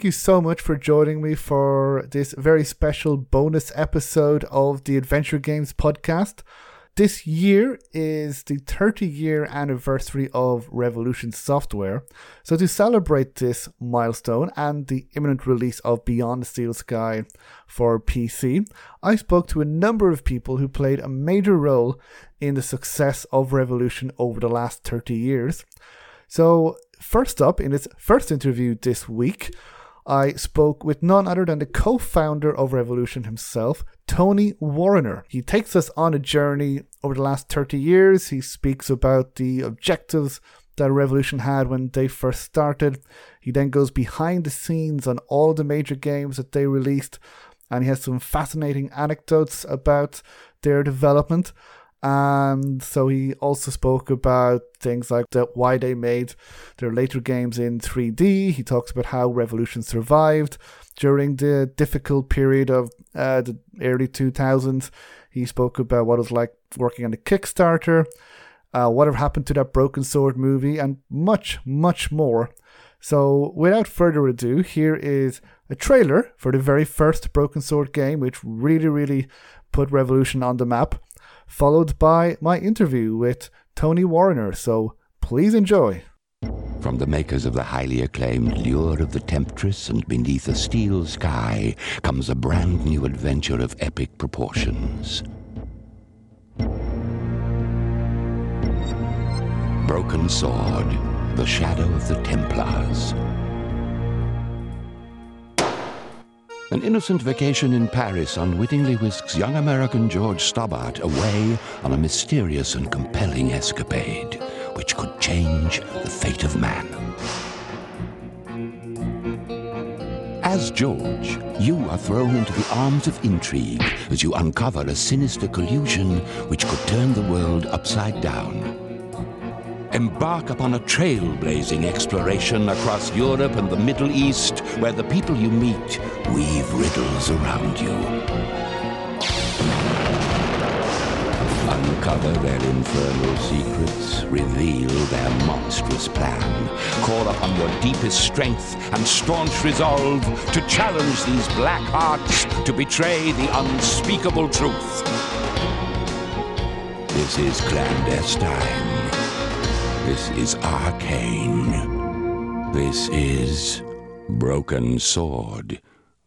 Thank you so much for joining me for this very special bonus episode of the Adventure Games podcast. This year is the 30 year anniversary of Revolution Software. So, to celebrate this milestone and the imminent release of Beyond the Steel Sky for PC, I spoke to a number of people who played a major role in the success of Revolution over the last 30 years. So, first up, in its first interview this week, I spoke with none other than the co founder of Revolution himself, Tony Warriner. He takes us on a journey over the last 30 years. He speaks about the objectives that Revolution had when they first started. He then goes behind the scenes on all the major games that they released, and he has some fascinating anecdotes about their development. And so he also spoke about things like why they made their later games in 3D. He talks about how Revolution survived during the difficult period of uh, the early 2000s. He spoke about what it was like working on the Kickstarter, uh, whatever happened to that Broken Sword movie, and much, much more. So, without further ado, here is a trailer for the very first Broken Sword game, which really, really put Revolution on the map followed by my interview with Tony Warriner. So please enjoy. From the makers of the highly acclaimed Lure of the Temptress and Beneath a Steel Sky comes a brand new adventure of epic proportions. Broken Sword, The Shadow of the Templars. An innocent vacation in Paris unwittingly whisks young American George Stobbart away on a mysterious and compelling escapade which could change the fate of man. As George, you are thrown into the arms of intrigue as you uncover a sinister collusion which could turn the world upside down. Embark upon a trailblazing exploration across Europe and the Middle East, where the people you meet weave riddles around you. Uncover their infernal secrets, reveal their monstrous plan. Call upon your deepest strength and staunch resolve to challenge these black hearts to betray the unspeakable truth. This is clandestine. This is arcane. This is Broken Sword,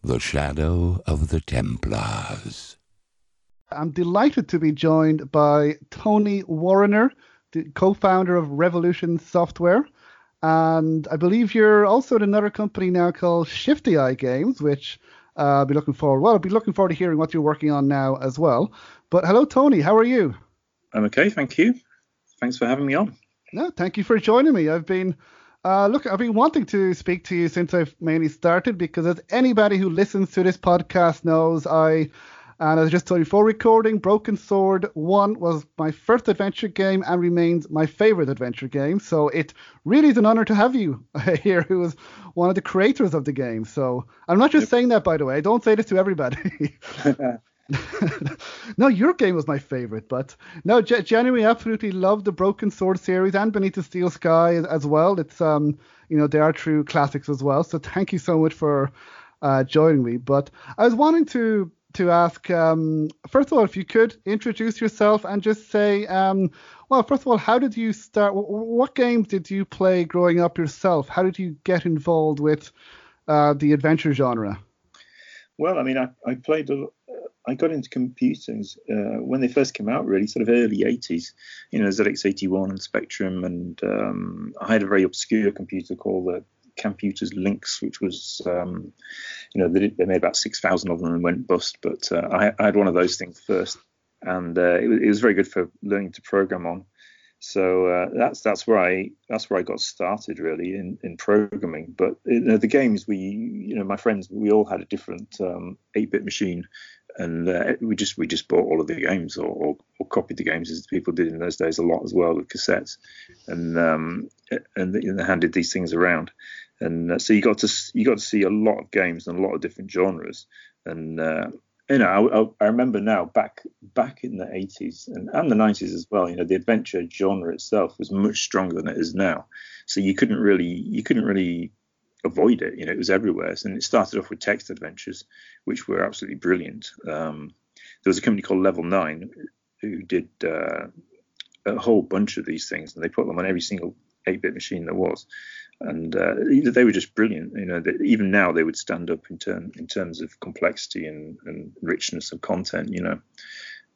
the shadow of the Templars. I'm delighted to be joined by Tony Warriner, the co-founder of Revolution Software. And I believe you're also at another company now called Shifty Eye Games, which uh, I'll be looking forward. Well, I'll be looking forward to hearing what you're working on now as well. But hello, Tony. How are you? I'm okay, thank you. Thanks for having me on. No, thank you for joining me. I've been uh, look, I've been wanting to speak to you since I've mainly started because as anybody who listens to this podcast knows, I and as I just told you before recording, Broken Sword 1 was my first adventure game and remains my favorite adventure game. So it really is an honor to have you here, who is one of the creators of the game. So I'm not just yep. saying that, by the way. I don't say this to everybody. no, your game was my favorite, but no, J- genuinely, absolutely love the Broken Sword series and Beneath the Steel Sky as well. It's um, you know, they are true classics as well. So thank you so much for uh, joining me. But I was wanting to to ask, um, first of all, if you could introduce yourself and just say, um, well, first of all, how did you start? What games did you play growing up yourself? How did you get involved with uh, the adventure genre? Well, I mean, I, I played a, I got into computers uh, when they first came out, really, sort of early 80s. You know, ZX81 and Spectrum, and um, I had a very obscure computer called the Camputers Lynx, which was, um, you know, they, they, made about 6,000 of them and went bust. But uh, I, I, had one of those things first, and uh, it, it, was very good for learning to program on. So uh, that's that's where I that's where I got started really in, in programming. But you know, the games we you know my friends we all had a different um, 8-bit machine, and uh, we just we just bought all of the games or, or, or, copied the games as people did in those days a lot as well with cassettes, and um, and they handed these things around, and uh, so you got to you got to see a lot of games and a lot of different genres, and uh, you know I, I, remember now back back in the 80s and, and the 90s as well, you know the adventure genre itself was much stronger than it is now, so you couldn't really you couldn't really avoid it. You know, it was everywhere. And it started off with text adventures, which were absolutely brilliant. Um, there was a company called Level Nine who did uh, a whole bunch of these things, and they put them on every single 8-bit machine there was. And uh, they were just brilliant. You know, even now they would stand up in, term, in terms of complexity and, and richness of content. You know,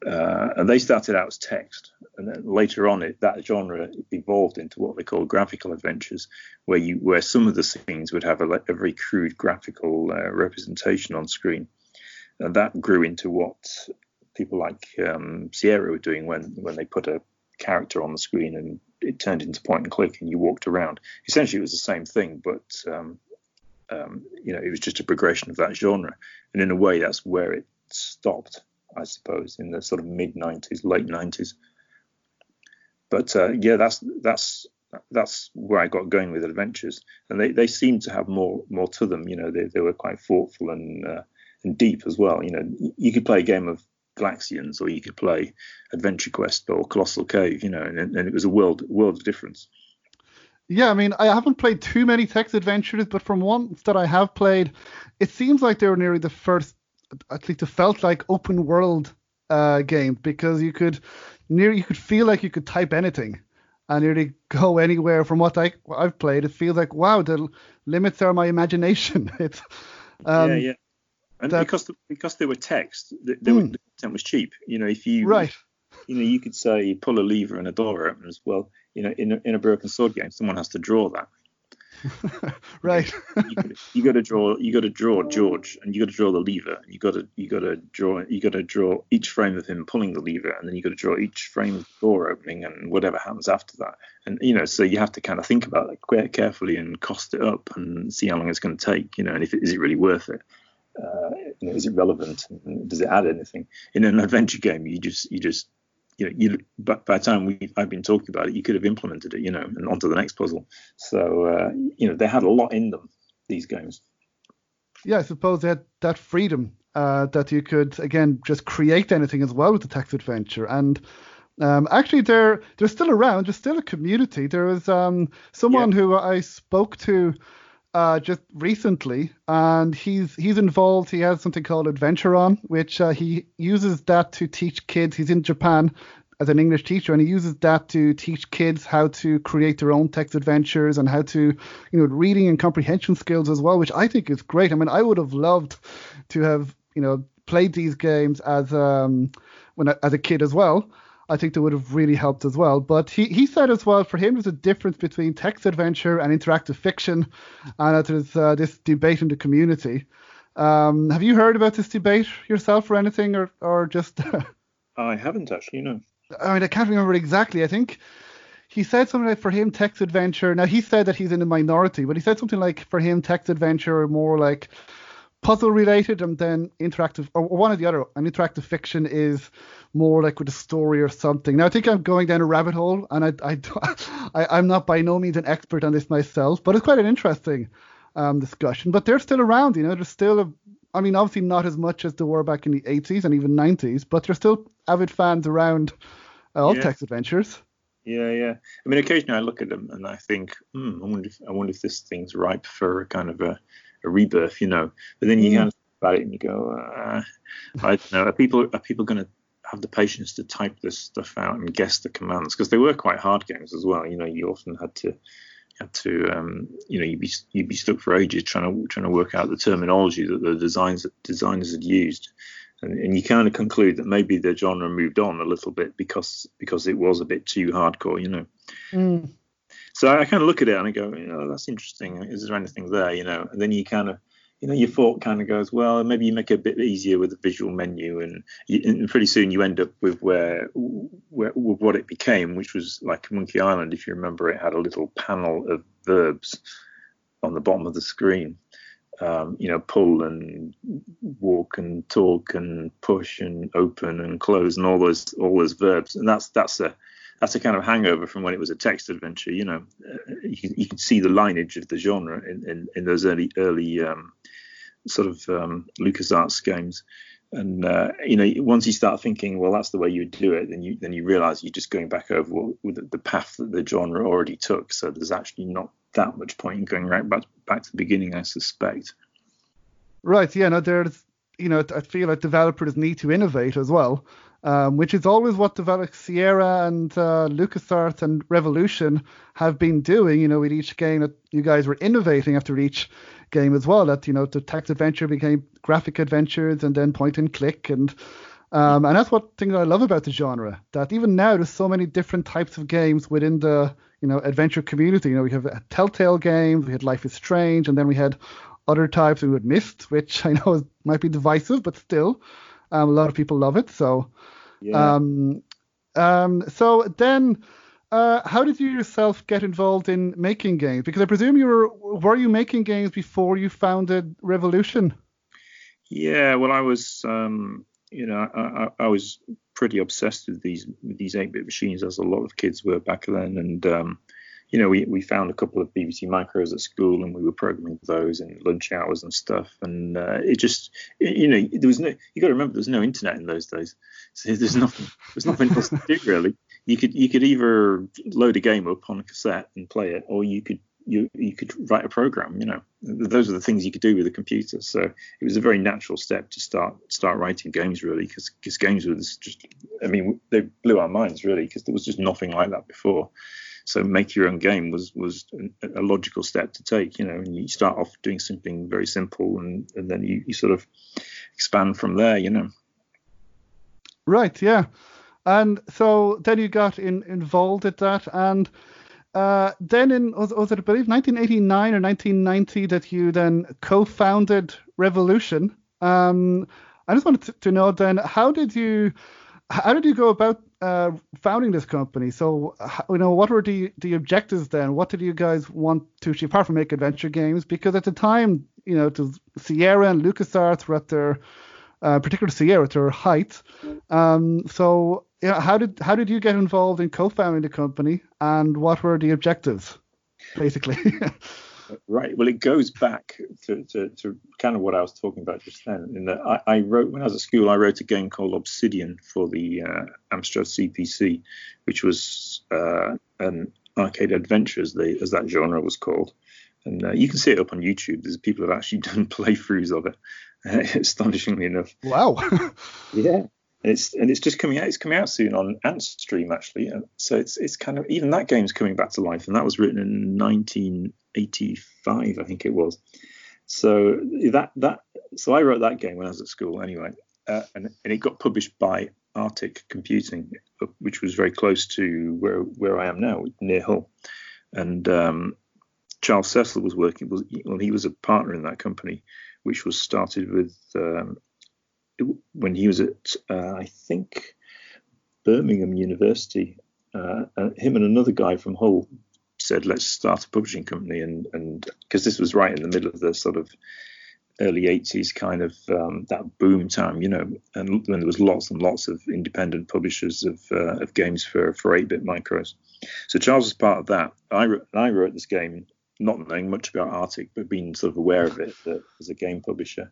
uh, and they started out as text, and then later on, it, that genre evolved into what they call graphical adventures, where you where some of the scenes would have a, a very crude graphical uh, representation on screen, and that grew into what people like um, Sierra were doing when when they put a character on the screen and it turned into point and click, and you walked around. Essentially, it was the same thing, but um, um, you know, it was just a progression of that genre, and in a way, that's where it stopped I suppose, in the sort of mid 90s, late 90s. But uh, yeah, that's that's that's where I got going with adventures, and they, they seem to have more more to them. You know, they, they were quite thoughtful and uh, and deep as well. You know, you could play a game of Galaxians, or you could play Adventure Quest or Colossal Cave. You know, and, and it was a world world of difference. Yeah, I mean, I haven't played too many text adventures, but from ones that I have played, it seems like they were nearly the first at least it felt like open world uh, game because you could near you could feel like you could type anything and nearly go anywhere from what I what I've played. It feels like wow, the limits are my imagination. it's um, yeah, yeah, and that, because the, because they were text, they, they mm. were, the content was cheap. You know, if you right, you know, you could say pull a lever and a door opens. Well, you know, in a, in a broken sword game, someone has to draw that. right. you, got to draw. You got to draw George, and you got to draw the lever. And you got to you got to draw. You got to draw each frame of him pulling the lever, and then you got to draw each frame of the door opening, and whatever happens after that. And you know, so you have to kind of think about it quite carefully and cost it up and see how long it's going to take. You know, and if it, is it really worth it? Uh, you know, is it relevant? Does it add anything? In an adventure game, you just you just you know, you but by the time we I've been talking about it, you could have implemented it, you know, and onto the next puzzle. So uh, you know, they had a lot in them these games. Yeah, I suppose they had that freedom uh, that you could again just create anything as well with the text adventure and. Um, actually, they're they're still around. There's still a community. There was um, someone yeah. who I spoke to uh, just recently, and he's he's involved. He has something called Adventuron, which uh, he uses that to teach kids. He's in Japan as an English teacher, and he uses that to teach kids how to create their own text adventures and how to, you know, reading and comprehension skills as well, which I think is great. I mean, I would have loved to have, you know, played these games as um when as a kid as well. I think that would have really helped as well. But he, he said as well, for him, there's a difference between text adventure and interactive fiction, and that there's uh, this debate in the community. Um, have you heard about this debate yourself or anything, or, or just. I haven't actually, no. I mean, I can't remember exactly. I think he said something like for him, text adventure. Now, he said that he's in a minority, but he said something like for him, text adventure more like puzzle related, and then interactive, or one or the other. And interactive fiction is more like with a story or something. Now I think I'm going down a rabbit hole, and I, I, I am not by no means an expert on this myself, but it's quite an interesting um, discussion. But they're still around, you know. There's still a, I mean, obviously not as much as they were back in the 80s and even 90s, but there's still avid fans around uh, all yeah. text adventures. Yeah, yeah. I mean, occasionally I look at them and I think, hmm, I wonder if I wonder if this thing's ripe for a kind of a, a rebirth, you know. But then you mm. kind of about it and you go, uh, I don't know. Are people are people going to have the patience to type this stuff out and guess the commands because they were quite hard games as well. You know, you often had to had to um, you know you'd be you'd be stuck for ages trying to trying to work out the terminology that the designs designers had used. And, and you kind of conclude that maybe the genre moved on a little bit because because it was a bit too hardcore, you know. Mm. So I kind of look at it and I go, you know, that's interesting. Is there anything there, you know? And then you kind of you know, your thought kind of goes, well, maybe you make it a bit easier with the visual menu, and, you, and pretty soon you end up with where, where with what it became, which was like Monkey Island. If you remember, it had a little panel of verbs on the bottom of the screen, um, you know, pull and walk and talk and push and open and close and all those all those verbs, and that's that's a that's a kind of hangover from when it was a text adventure. You know, uh, you, you can see the lineage of the genre in, in, in those early early um, sort of um, LucasArts games. And uh, you know, once you start thinking, well, that's the way you would do it, then you then you realise you're just going back over what, the path that the genre already took. So there's actually not that much point in going right back back to the beginning, I suspect. Right. Yeah. No, there's you know, I feel like developers need to innovate as well um, which is always what developed Sierra and uh, LucasArts and Revolution have been doing. You know, with each game that you guys were innovating after each game as well. That you know, the text adventure became graphic adventures and then point and click and. Um, and that's what thing that I love about the genre. That even now there's so many different types of games within the you know adventure community. You know we have Telltale games, we had Life is Strange, and then we had other types. We had Myst, which I know might be divisive, but still. Um, a lot of people love it. So, yeah. um, um, so then, uh, how did you yourself get involved in making games? Because I presume you were were you making games before you founded Revolution? Yeah, well, I was, um, you know, I, I, I, was pretty obsessed with these with these 8-bit machines, as a lot of kids were back then, and um, you know, we, we found a couple of BBC micros at school and we were programming those in lunch hours and stuff. And uh, it just, you know, there was no, you got to remember, there was no internet in those days. So there's nothing, there's nothing else to do really. You could, you could either load a game up on a cassette and play it, or you could, you, you could write a program, you know, those are the things you could do with a computer. So it was a very natural step to start, start writing games really, because, because games were just, I mean, they blew our minds really, because there was just nothing like that before so make your own game was was a logical step to take you know and you start off doing something very simple and, and then you, you sort of expand from there you know right yeah and so then you got in, involved at that and uh, then in was, was, it I believe 1989 or 1990 that you then co-founded Revolution. Um, I just wanted to, to, know then how did you how did you go about uh, founding this company. So, you know, what were the, the objectives then? What did you guys want to achieve apart from make adventure games? Because at the time, you know, was Sierra and LucasArts were at their, uh, particularly Sierra at their height. Um, so, yeah, how did how did you get involved in co-founding the company, and what were the objectives, basically? Right. Well, it goes back to, to, to, kind of what I was talking about just then. In that I, I, wrote when I was at school, I wrote a game called Obsidian for the uh, Amstrad CPC, which was uh, an arcade adventure, as, they, as that genre was called. And uh, you can see it up on YouTube. There's people have actually done playthroughs of it, astonishingly enough. Wow. yeah and it's and it's just coming out. It's coming out soon on Antstream actually. So it's it's kind of even that game's coming back to life, and that was written in 1985, I think it was. So that that so I wrote that game when I was at school anyway, uh, and and it got published by Artic Computing, which was very close to where where I am now, near Hull, and um, Charles Cecil was working. Was well, he was a partner in that company, which was started with um, when he was at, uh, I think, Birmingham University, uh, him and another guy from Hull said, "Let's start a publishing company," and and because this was right in the middle of the sort of early 80s kind of um, that boom time, you know, and when there was lots and lots of independent publishers of, uh, of games for, for 8-bit micros. So Charles was part of that. I, I wrote this game not knowing much about Artic, but being sort of aware of it as a game publisher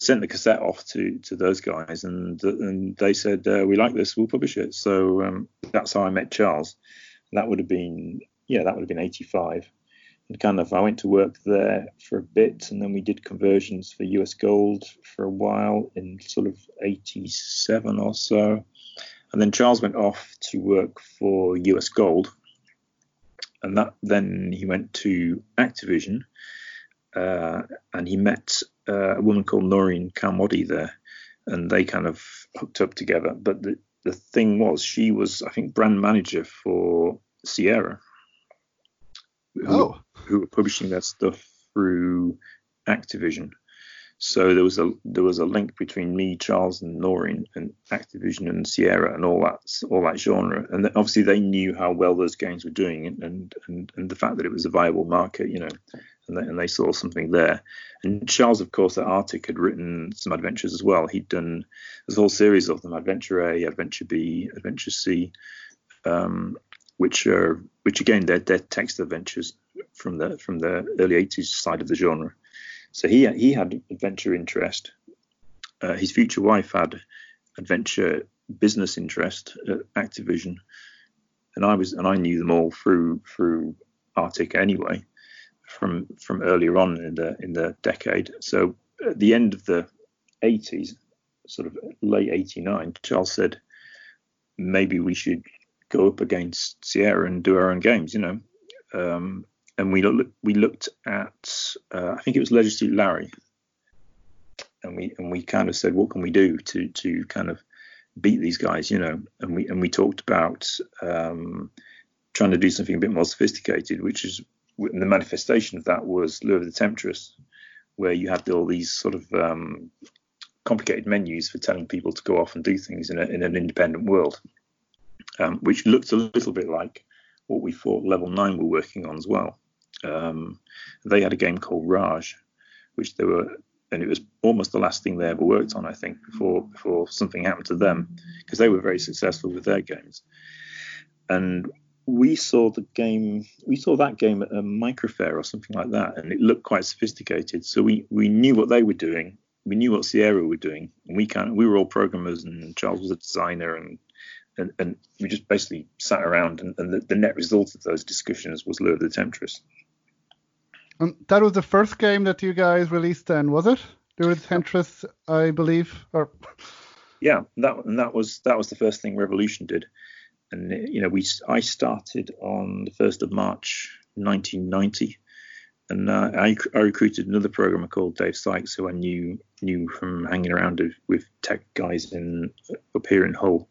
sent the cassette off to to those guys, and and they said uh, we like this, we'll publish it. So um, that's how I met Charles. That would have been yeah, that would have been 85. And kind of I went to work there for a bit, and then we did conversions for US Gold for a while in sort of 87 or so. And then Charles went off to work for US Gold, and that then he went to Activision, uh, and he met uh, a woman called Noirin Carmody there, and they kind of hooked up together. But the, the thing was, she was, I think, brand manager for Sierra, who, oh. who were publishing their stuff through Activision. So there was a there was a link between me, Charles, and Noirin, and Activision and Sierra, and all that all that genre. And obviously they knew how well those games were doing, and and and the fact that it was a viable market, you know. and they, and they saw something there. And Charles, of course, at Artic had written some adventures as well. He'd done there's a whole series of them: Adventure A, Adventure B, Adventure C, um, which are which again they're, they're text adventures from the from the early 80s side of the genre. So he he had adventure interest. Uh, his future wife had adventure business interest at Activision, and I was and I knew them all through through Artic anyway, from from earlier on in the in the decade. So at the end of the 80s, sort of late 89, Charles said maybe we should go up against Sierra and do our own games, you know. Um, and we looked we looked at uh, I think it was Suit Larry, and we and we kind of said what can we do to to kind of beat these guys, you know, and we and we talked about um, trying to do something a bit more sophisticated, which is the manifestation of that was Lure of the Temptress, where you had all these sort of um, complicated menus for telling people to go off and do things in, a, in an independent world, um, which looked a little bit like what we thought Level 9 were working on as well. Um, they had a game called Raj, which they were, and it was almost the last thing they ever worked on, I think, before before something happened to them, because they were very successful with their games. And we saw the game, we saw that game at a microfair or something like that, and it looked quite sophisticated. So we we knew what they were doing, we knew what Sierra were doing, and we kind of we were all programmers, and Charles was a designer, and and, and we just basically sat around, and, and the, the, net result of those discussions was Lure of the Temptress. And that was the first game that you guys released then, was it? Lure of the Temptress, I believe, or yeah, that and that was that was the first thing Revolution did, and you know we I started on the first of March 1990, and uh, I, I recruited another programmer called Dave Sykes, who I knew knew from hanging around with tech guys in up here in Hull,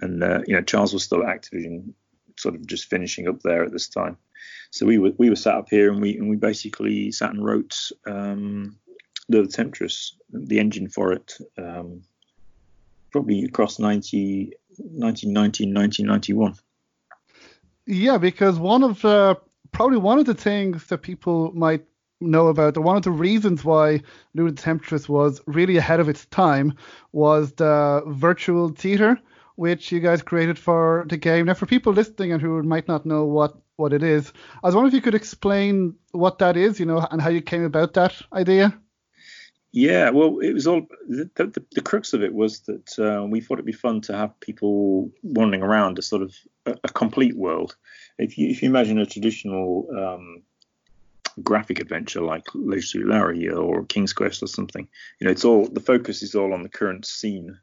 and uh, you know Charles was still at Activision, sort of just finishing up there at this time. So we were we were sat up here and we and we basically sat and wrote um, the Temptress, the engine for it, um, probably across 90, 1990, 1991. Yeah, because one of probably one of the things that people might know about, or one of the reasons why the Temptress was really ahead of its time, was the virtual theater which you guys created for the game. Now, for people listening and who might not know what what it is, I was wondering if you could explain what that is, you know, and how you came about that idea. Yeah, well, it was all the, the, the crux of it was that uh, we thought it'd be fun to have people wandering around a sort of a, a complete world. If you if you imagine a traditional um, graphic adventure like Suit Larry or King's Quest or something, you know, it's all the focus is all on the current scene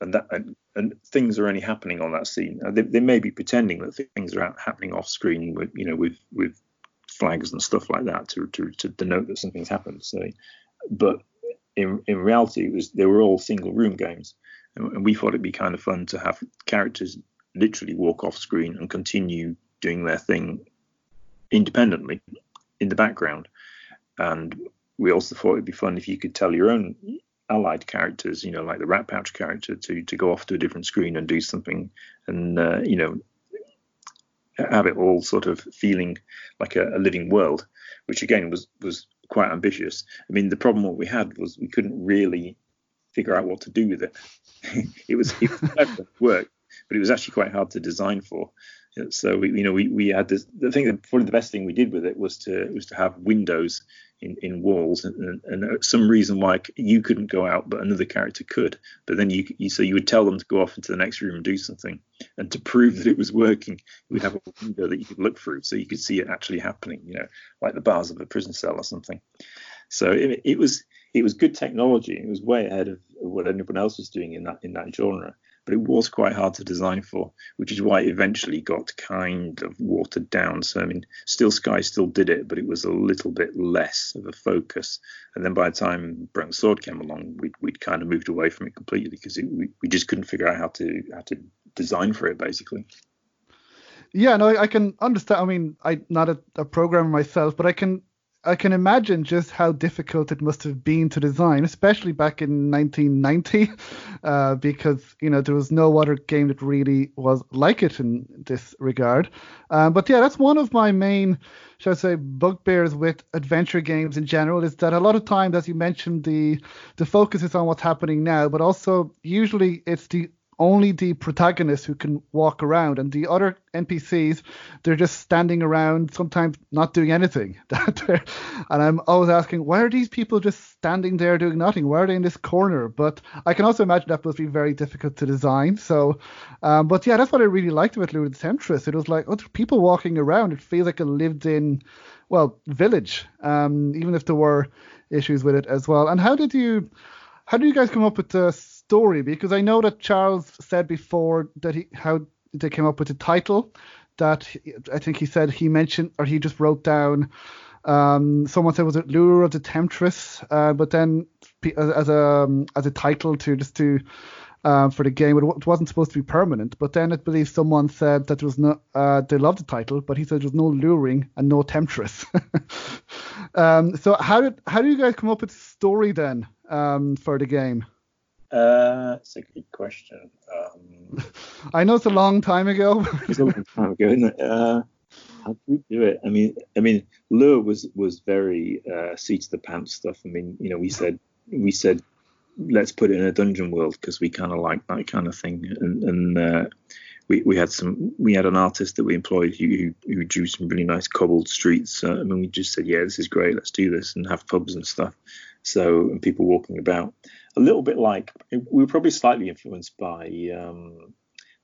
and that and, and things are only happening on that scene. Uh, they, they may be pretending that things are happening off screen with you know with with flags and stuff like that to to, to denote that something's happened. So, but in in reality, it was they were all single room games, and, and we thought it'd be kind of fun to have characters literally walk off screen and continue doing their thing independently in the background. And we also thought it'd be fun if you could tell your own allied characters, you know, like the Ratpouch character, to to go off to a different screen and do something, and uh, you know, have it all sort of feeling like a, a, living world, which again was was quite ambitious. I mean, the problem what we had was we couldn't really figure out what to do with it. it was it was work, but it was actually quite hard to design for. So we, you know, we, we had this. The thing probably the best thing we did with it was to was to have windows in, in walls, and, and uh, some reason why you couldn't go out, but another character could. But then you, you so you would tell them to go off into the next room and do something, and to prove that it was working, you would have a window that you could look through, so you could see it actually happening. You know, like the bars of a prison cell or something. So it, it was it was good technology. It was way ahead of what anyone else was doing in that in that genre but it was quite hard to design for, which is why it eventually got kind of watered down. So, I mean, Still Sky still did it, but it was a little bit less of a focus. And then by the time Broken Sword came along, we'd, we'd kind of moved away from it completely because it, we, we just couldn't figure out how to how to design for it, basically. Yeah, no, I can understand. I mean, I'm not a, a programmer myself, but I can I can imagine just how difficult it must have been to design, especially back in 1990, uh, because you know there was no other game that really was like it in this regard. Um, but yeah, that's one of my main, shall I say, bugbears with adventure games in general is that a lot of times, as you mentioned, the the focus is on what's happening now, but also usually it's the only the protagonist who can walk around, and the other NPCs they're just standing around, sometimes not doing anything. and I'm always asking, why are these people just standing there doing nothing? Why are they in this corner? But I can also imagine that must be very difficult to design. So, um, but yeah, that's what I really liked about the Temptress. It was like, oh, people walking around. It feels like a lived-in, well, village, um, even if there were issues with it as well. And how did you? How did you guys come up with this? Story? Because I know that Charles said before that he how they came up with the title. That he, I think he said he mentioned or he just wrote down. Um, someone said was it Lure of the Temptress, uh, but then as a um, as a title to just to um, for the game. It wasn't supposed to be permanent, but then I believe someone said that there was no. Uh, they loved the title, but he said there was no luring and no temptress. um, so how did how do you guys come up with the story then um, for the game? Uh, that's a good question. Um, I know it's a long time ago. it's a long time ago, isn't it? Uh, how did we do it? I mean, I mean, Lure was was very uh, seat of the pants stuff. I mean, you know, we said we said let's put it in a dungeon world because we kind of like that kind of thing, and, and uh, we we had some we had an artist that we employed who who drew some really nice cobbled streets. Uh, I mean, we just said, yeah, this is great, let's do this and have pubs and stuff. So and people walking about a little bit like we were probably slightly influenced by um,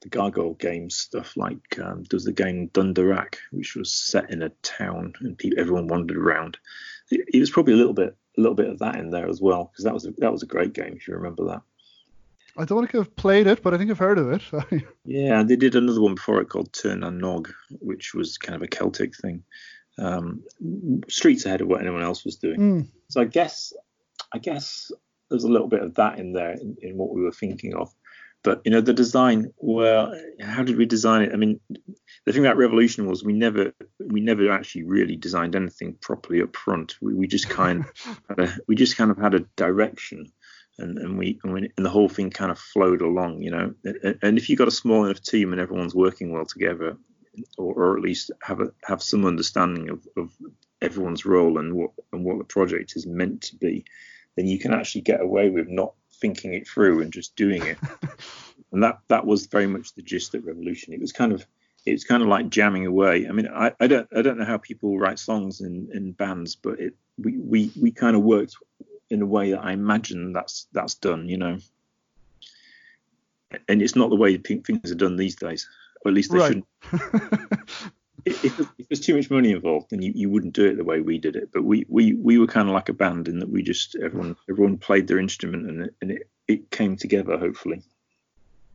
the Gargoyle games stuff. Like um, there was the game Dun Darach, which was set in a town and people, everyone wandered around. It, it, was probably a little bit a little bit of that in there as well because that was a, that was a great game if you remember that. I don't think I've played it, but I think I've heard of it. yeah, they did another one before it called Tir Na Nog, which was kind of a Celtic thing. Um, streets ahead of what anyone else was doing. Mm. So I guess, I guess there's a little bit of that in there in, in, what we were thinking of. But you know, the design. Well, how did we design it? I mean, the thing about Revolution was we never we never actually really designed anything properly up front. We, we just kind of a, we just kind of had a direction. And, and we and, we and the whole thing kind of flowed along, you know. And, and if you've got a small enough team and everyone's working well together, or, or at least have a, have some understanding of, of everyone's role and what and what the project is meant to be, then you can actually get away with not thinking it through and just doing it. and that that was very much the gist of Revolution. It was kind of it's kind of like jamming away. I mean, I, I don't I don't know how people write songs in, in bands, but it we, we we kind of worked in a way that I imagine that's that's done, you know. And it's not the way things are done these days, or at least they right. shouldn't. if, if, there's too much money involved, then you, you wouldn't do it the way we did it. But we we, we were kind of like a band in that we just everyone everyone played their instrument and it, and it, it came together hopefully.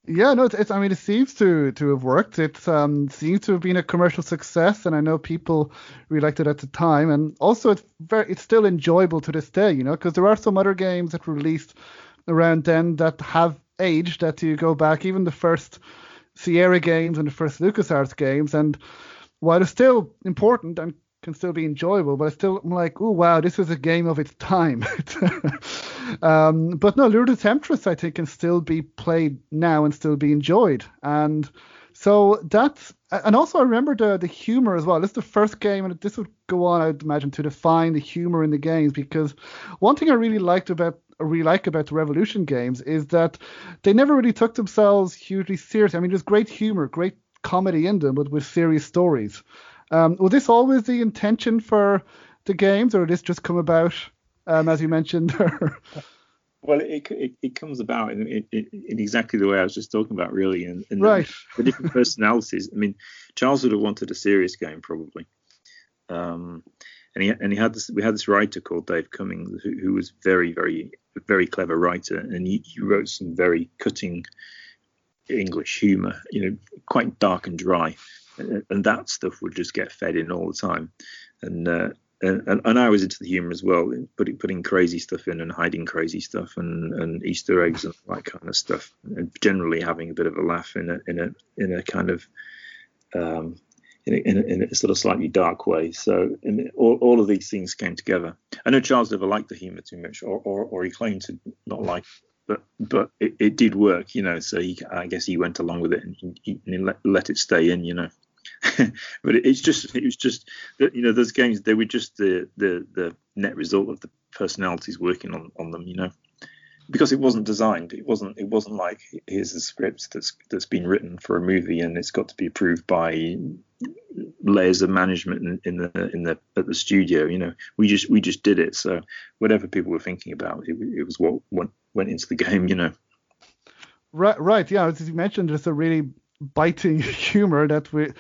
Yeah, no, it's, it's, I mean, it seems to to have worked. It um, seems to have been a commercial success, and I know people really liked it at the time. And also, it's very, it's still enjoyable to this day, you know, because there are some other games that were released around then that have aged. That you go back, even the first Sierra games and the first LucasArts games, and while it's still important and can still be enjoyable, but it's still I'm like, oh wow, this is a game of its time. um, but no, Lure the Temptress I think can still be played now and still be enjoyed. And so that's and also I remember the the humor as well. This is the first game, and this would go on, I'd imagine, to define the humor in the games because one thing I really liked about I really like about the Revolution games is that they never really took themselves hugely seriously. I mean, there's great humor, great comedy in them, but with serious stories. Um, was this always the intention for the games, or did this just come about um, as you mentioned? well, it, it, it comes about in, in, in, exactly the way I was just talking about, really, and, and right. the, the, different personalities. I mean, Charles would have wanted a serious game probably, um, and he and he had this. We had this writer called Dave Cummins who, who was very, very, very clever writer, and he, he wrote some very cutting English humour, you know, quite dark and dry, and that stuff would just get fed in all the time. And uh, and, and I was into the humour as well, putting putting crazy stuff in and hiding crazy stuff and, and Easter eggs and that kind of stuff, and generally having a bit of a laugh in a in a in a kind of um, in a, in, a, in a, sort of slightly dark way. So all, all of these things came together. I know Charles never liked the humour too much, or, or, or he claimed to not like but but it, it did work, you know. So he, I guess he went along with it and he, he let, let it stay in, you know. but it, it's just it was just that you know those games they were just the the the net result of the personalities working on on them, you know. Because it wasn't designed, it wasn't it wasn't like here's the script that's that's been written for a movie and it's got to be approved by layers of management in, in, the in the at the studio. You know, we just we just did it. So whatever people were thinking about, it, it was what went went into the game. You know. Right, right. Yeah, as you mentioned, there's a really biting humor that we,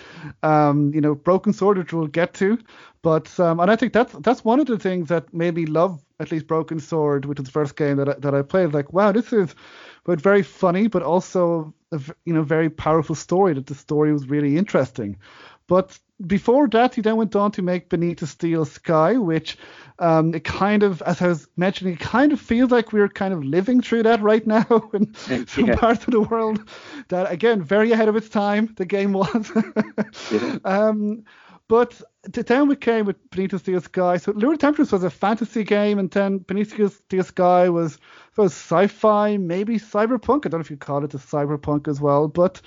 um, you know, Broken Sword, which we'll get to. But um, and I think that's that's one of the things that made me love at least Broken Sword, which was the first game that I, that I played. Like, wow, this is but very funny, but also a you know very powerful story. That the story was really interesting. But before that, he then went on to make the Steel Sky, which um, it kind of, as I was mentioning, it kind of feels like we're kind of living through that right now in some parts of the world. That again, very ahead of its time. The game was. yeah. um, but then we came with the Steel Sky. So Lunar Temptress was a fantasy game, and then the Steel Sky was was sci-fi, maybe cyberpunk. I don't know if you call it a cyberpunk as well. But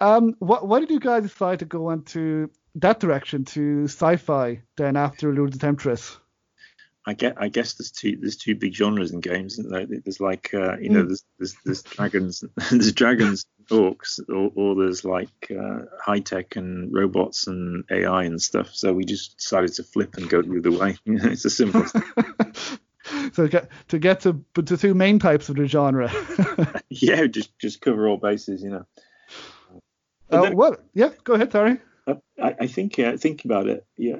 um, what, why did you guys decide to go into that direction to sci-fi then after Lure the Temptress? I get. I guess there's two. There's two big genres in games. There's like, uh, you know, mm. there's, there's, there's dragons. there's dragons, orcs, or, or there's like uh, high tech and robots and AI and stuff. So we just decided to flip and go the other way. it's a simple. so get, to get to the two main types of the genre. yeah, just just cover all bases, you know. Uh, then, well, yeah, go ahead, Terry. Uh, I, I, think uh, think about it. Yeah,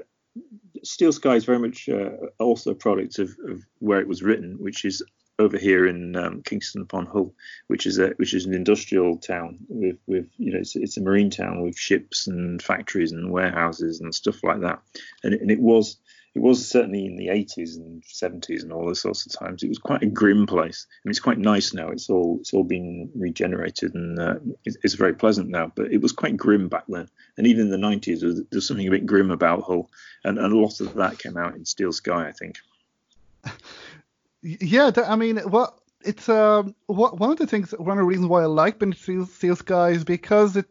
Steel Sky is very much uh, also a product of, of, where it was written, which is over here in um, Kingston upon Hull, which is a which is an industrial town with with you know it's, it's a marine town with ships and factories and warehouses and stuff like that, and, and it was it was certainly in the 80s and 70s and all those sorts of times. It was quite a grim place. I mean, it's quite nice now. It's all it's all been regenerated and uh, it's, it's, very pleasant now. But it was quite grim back then. And even in the 90s, there's there something a bit grim about Hull, and, and a lot of that came out in Steel Sky, I think. Yeah, I mean, what it's um one of the things one of the reasons why I like Steel, Steel Sky is because it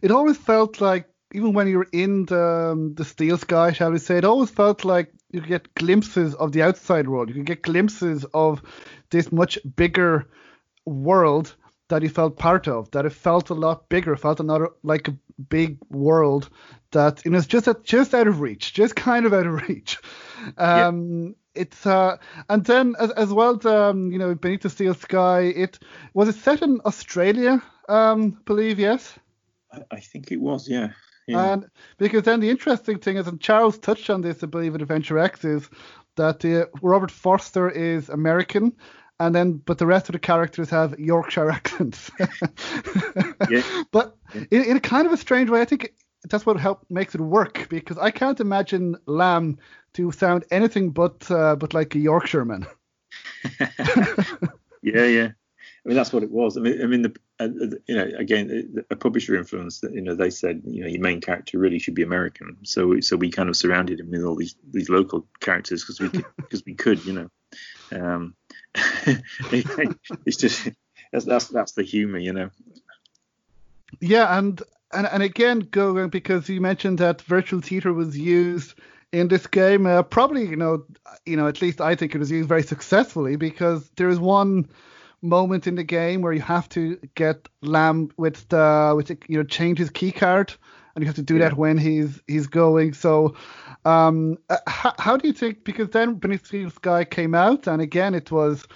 it always felt like even when you're in the, um, the steel sky, shall we say, it always felt like you could get glimpses of the outside world. You could get glimpses of this much bigger world that you felt part of. That it felt a lot bigger, felt another like a big world that you know it's just at, just out of reach, just kind of out of reach. Um, yeah. It's uh, and then as, as well, um, you know, beneath the steel sky, it was it set in Australia, um, believe yes. I, I think it was, yeah. Yeah. And because then the interesting thing is, and Charles touched on this, I believe, in AdventureX, is that uh, Robert Foster is American, and then but the rest of the characters have Yorkshire accents. yeah. But yeah. In, in, a kind of a strange way, I think that's what help makes it work because I can't imagine Lamb to sound anything but uh, but like a Yorkshireman. yeah, yeah. I mean, that's what it was. I mean, I mean, the, uh, you know, again, a publisher influence you know they said, you know, your main character really should be American. So, so we kind of surrounded him with all these these local characters because we because we could, you know. Um, it's just that's that's that's the humor, you know. Yeah, and and and again, going because you mentioned that virtual theater was used in this game. Uh, probably, you know, you know, at least I think it was used very successfully because there is one moment in the game where you have to get Lamb with the with you know change his key card and you have to do yeah. that when he's he's going. So, um, uh, how, how, do you think? Because then the Sky came out, and again it was,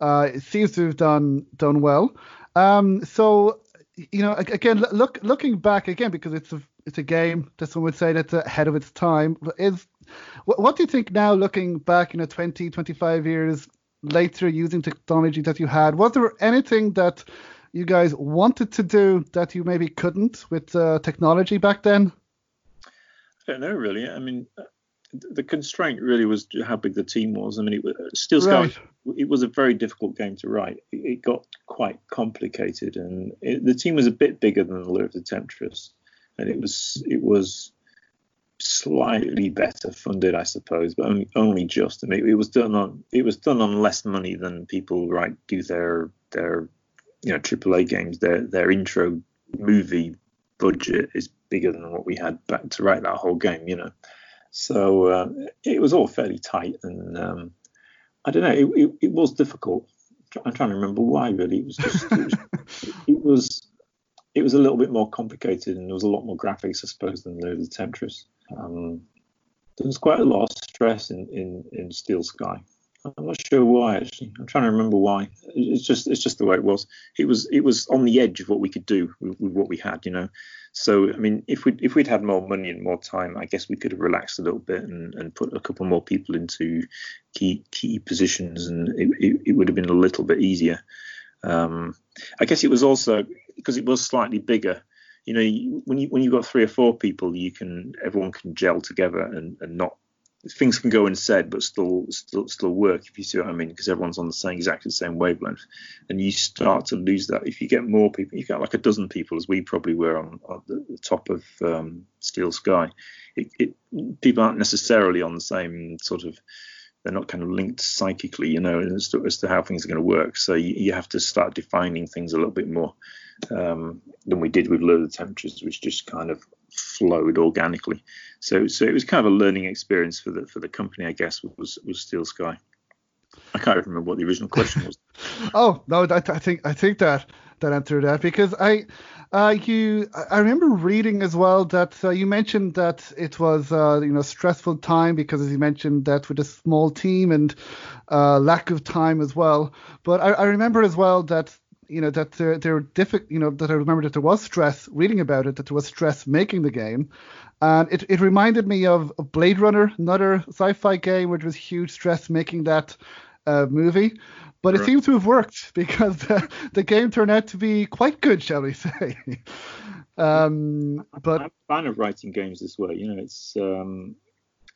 uh, it seems to have done done well. Um, so, you know, again, look looking back again because it's a it's a game that some would say that's ahead of its time. Is what, what do you think now, looking back, you know, 20, 25 years later using technology that you had? Was there anything that you guys wanted to do that you maybe couldn't with uh, technology back then? I don't know, really. I mean, uh, the constraint really was how big the team was. I mean, it was Steel Sky. Right. It was a very difficult game to write. It, got quite complicated, and it, the team was a bit bigger than the Lure of the Temptress, and it was it was slightly better funded, I suppose, but only only just. I mean, it was done on it was done on less money than people right do their their you know AAA games. Their their intro movie budget is bigger than what we had back to write that whole game. You know, so uh, it was all fairly tight, and um, I don't know. It, it, it, was difficult. I'm trying to remember why. Really, it was just it was, it was it was a little bit more complicated, and there was a lot more graphics, I suppose, than the, the Temptress. Um, there was quite a lot of stress in, in, in Steel Sky. I'm not sure why actually. I'm trying to remember why. It's just it's just the way it was. It was it was on the edge of what we could do with, with, what we had, you know. So I mean, if we if we'd had more money and more time, I guess we could have relaxed a little bit and, and put a couple more people into key key positions, and it, it, it would have been a little bit easier. Um, I guess it was also because it was slightly bigger you know when you when you've got three or four people you can everyone can gel together and, and not things can go unsaid but still still still work if you see what I mean because everyone's on the same exactly the same wavelength. And you start to lose that. If you get more people you get like a dozen people as we probably were on, on the, the, top of um, Steel Sky it, it, people aren't necessarily on the same sort of they're not kind of linked psychically, you know, as to, as to how things are going to work. So you, you, have to start defining things a little bit more um, than we did with low temperatures, which just kind of flowed organically. So so it was kind of a learning experience for the for the company, I guess, was was Steel Sky. I can't remember what the original question was. oh no, I, I think I think that that answered that because I uh, you, I remember reading as well that uh, you mentioned that it was uh, you know stressful time because as you mentioned that with a small team and uh, lack of time as well. But I, I remember as well that you know that there there were diffi- you know that I remember that there was stress reading about it that there was stress making the game, and it, it reminded me of Blade Runner, another sci-fi game where there was huge stress making that uh, movie. But it seems to have worked because the, the, game turned out to be quite good, shall we say? um, but I'm a fan of writing games this way. You know, it's um,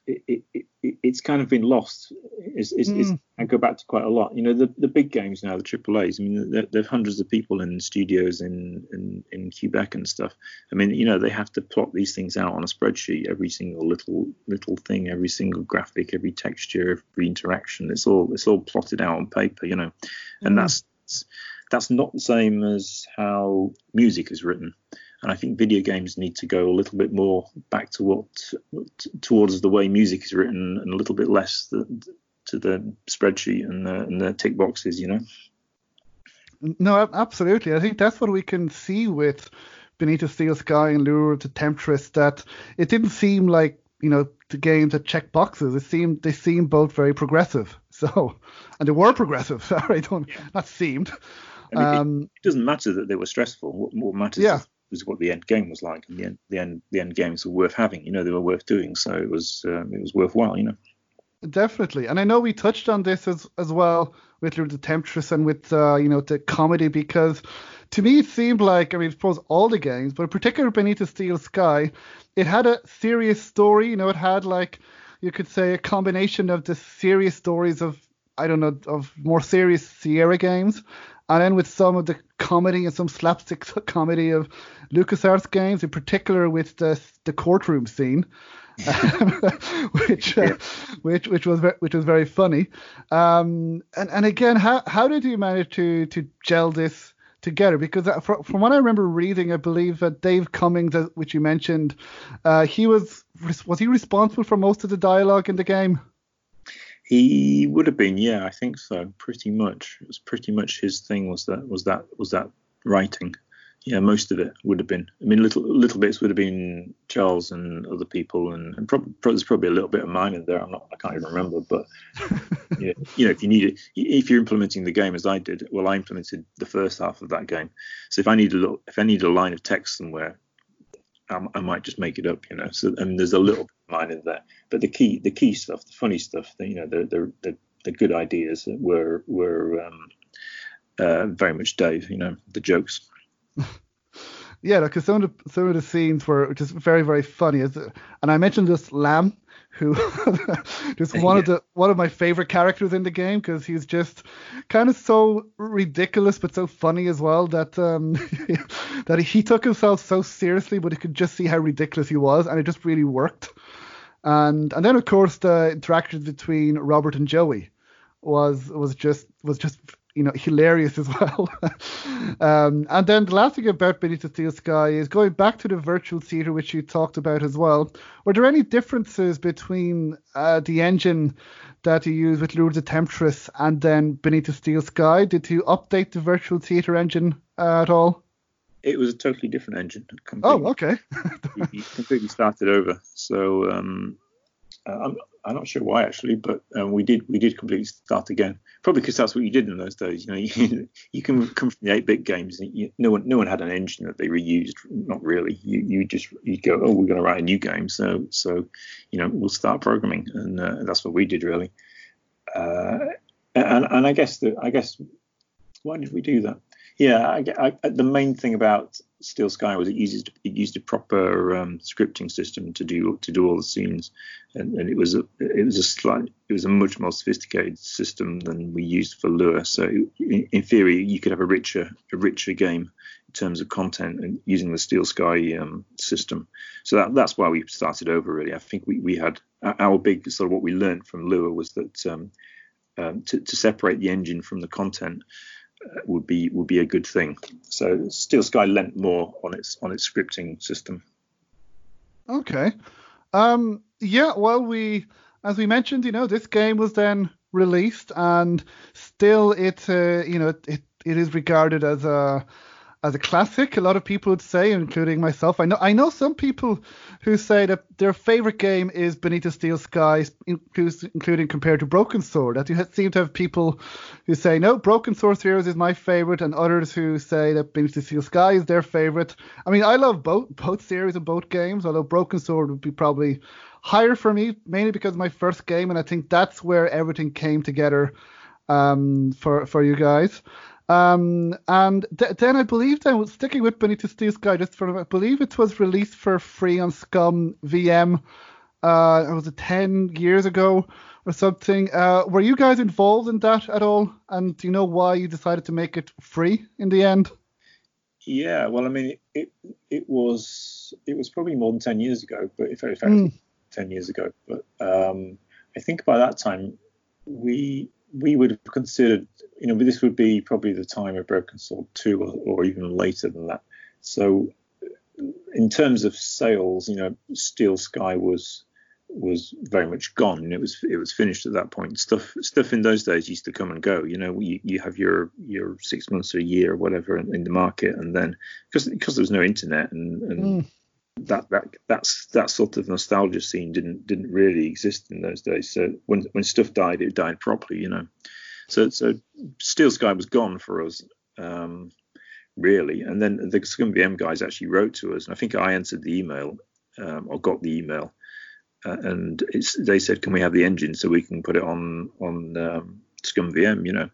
it, it, it, it's kind of been lost. It's, it's, mm. it's, I go back to quite a lot. You know, the, the big games now, the triple A's. I mean, there, there are hundreds of people in studios in, in in Quebec and stuff. I mean, you know, they have to plot these things out on a spreadsheet. Every single little little thing, every single graphic, every texture, every interaction. It's all it's all plotted out on paper. You know, and mm. that's that's not the same as how music is written. And I think video games need to go a little bit more back to what towards the way music is written, and a little bit less the, to the spreadsheet and the, and the tick boxes. You know. No, absolutely. I think that's what we can see with Beneath the Steel Sky and Lure of the Temptress. That it didn't seem like you know the games that check boxes. It seemed they seemed both very progressive. So, and they were progressive. Sorry, don't yeah. not seemed. I mean, um, it, it, doesn't matter that they were stressful. What, what matters yeah. is was what the end game was like, and the end the end the end games were worth having. You know, they were worth doing, so it was um, it was worthwhile. You know. Definitely, and I know we touched on this as as well with the Temptress and with uh, you know the comedy because to me it seemed like I mean I suppose all the games, but particularly Beneath the Steel Sky, it had a serious story. You know, it had like you could say a combination of the serious stories of I don't know of more serious Sierra games, and then with some of the comedy and some slapstick comedy of LucasArts games, in particular with the the courtroom scene, which uh, which which was which was very funny. Um, and and again, how how did you manage to to gel this? together because uh, from what I remember reading, I believe that Dave Cummins, uh, which you mentioned, uh, he was was he responsible for most of the dialogue in the game? He would have been, yeah, I think so. Pretty much, it was pretty much his thing. Was that was that was that writing? Yeah, most of it would have been. I mean, little little bits would have been Charles and other people, and, and pro- there's probably a little bit of mine in there. I'm not, I can't even remember, but yeah, you know, if you need it, if you're implementing the game as I did, well, I implemented the first half of that game. So if I need a little, if I need a line of text somewhere, I, might just make it up, you know. So mean, there's a little bit of mine in there, but the key, the key stuff, the funny stuff, the, you know, the the the, the good ideas that were were um, uh, very much Dave, you know, the jokes. yeah, because some of the some of the scenes were just very very funny. And I mentioned this Lamb who just one yeah. of the one of my favorite characters in the game because he's just kind of so ridiculous but so funny as well that um that he took himself so seriously but you could just see how ridiculous he was and it just really worked and and then of course the interactions between Robert and Joey was was just was just you know hilarious as well. um, and then the last thing about Beneath the Steel Sky is going back to the virtual theater, which you talked about as well. Were there any differences between uh, the engine that you use with Lure of the Temptress and then Beneath the Steel Sky? Did you update the virtual theater engine uh, at all? It was a totally different engine. Completely. Oh, okay. completely started over. So um, I'm, I'm not sure why actually, but um, we did we did completely start again. Probably because that's what you did in those days. You know, you, you can come from the 8-bit games. You, no one no one had an engine that they reused. Not really. You you just you go, oh, we're going to write a new game, so so you know we'll start programming, and uh, that's what we did really. Uh, and and I guess the I guess why did we do that? Yeah, I, I, the main thing about Steel Sky was it used it used a proper um, scripting system to do to do all the scenes, and, and, it was a it was a slight it was a much more sophisticated system than we used for Lure. So in, in theory, you could have a richer a richer game in terms of content and using the Steel Sky um, system. So that, that's why we started over. Really, I think we we had our big sort of what we learned from Lure was that um, um to, to separate the engine from the content would be would be a good thing. So Steel Sky lent more on its on its scripting system. Okay. Um, yeah. Well, we as we mentioned, you know, this game was then released, and still it uh, you know it it is regarded as a as a classic. A lot of people would say, including myself. I know I know some people who say that their favorite game is Beneath the Steel Skies, including compared to Broken Sword. That you seem to have people who say no, Broken Sword Heroes is my favorite, and others who say that Beneath the Steel Sky is their favorite. I mean, I love both both series and both games, although Broken Sword would be probably higher for me, mainly because my first game, and I think that's where everything came together um, for for you guys. Um, and th- then I believe I was sticking with Beneath the Steel Sky just for I believe it was released for free on ScummVM. Uh, it was it ten years ago or something. Uh, were you guys involved in that at all? And do you know why you decided to make it free in the end? Yeah, well, I mean, it it was it was probably more than ten years ago, but if, if mm. ten years ago, but um, I think by that time we we would have considered, you know, this would be probably the time of Broken Sword 2 or, or even later than that. So, in terms of sales, you know, Steel Sky was was very much gone. It was it was finished at that point. Stuff stuff in those days used to come and go. You know, you, you have your your six months or a year or whatever in, in the market, and then because because there was no internet and, and mm that that that's that sort of nostalgia scene didn't didn't really exist in those days. So when when stuff died, it died properly, you know. So so Steel Sky was gone for us, um, really. And then the ScummVM guys actually wrote to us, and I think I answered the email um, or got the email, uh, and they said, "Can we have the engine so we can put it on on um, ScummVM?" You know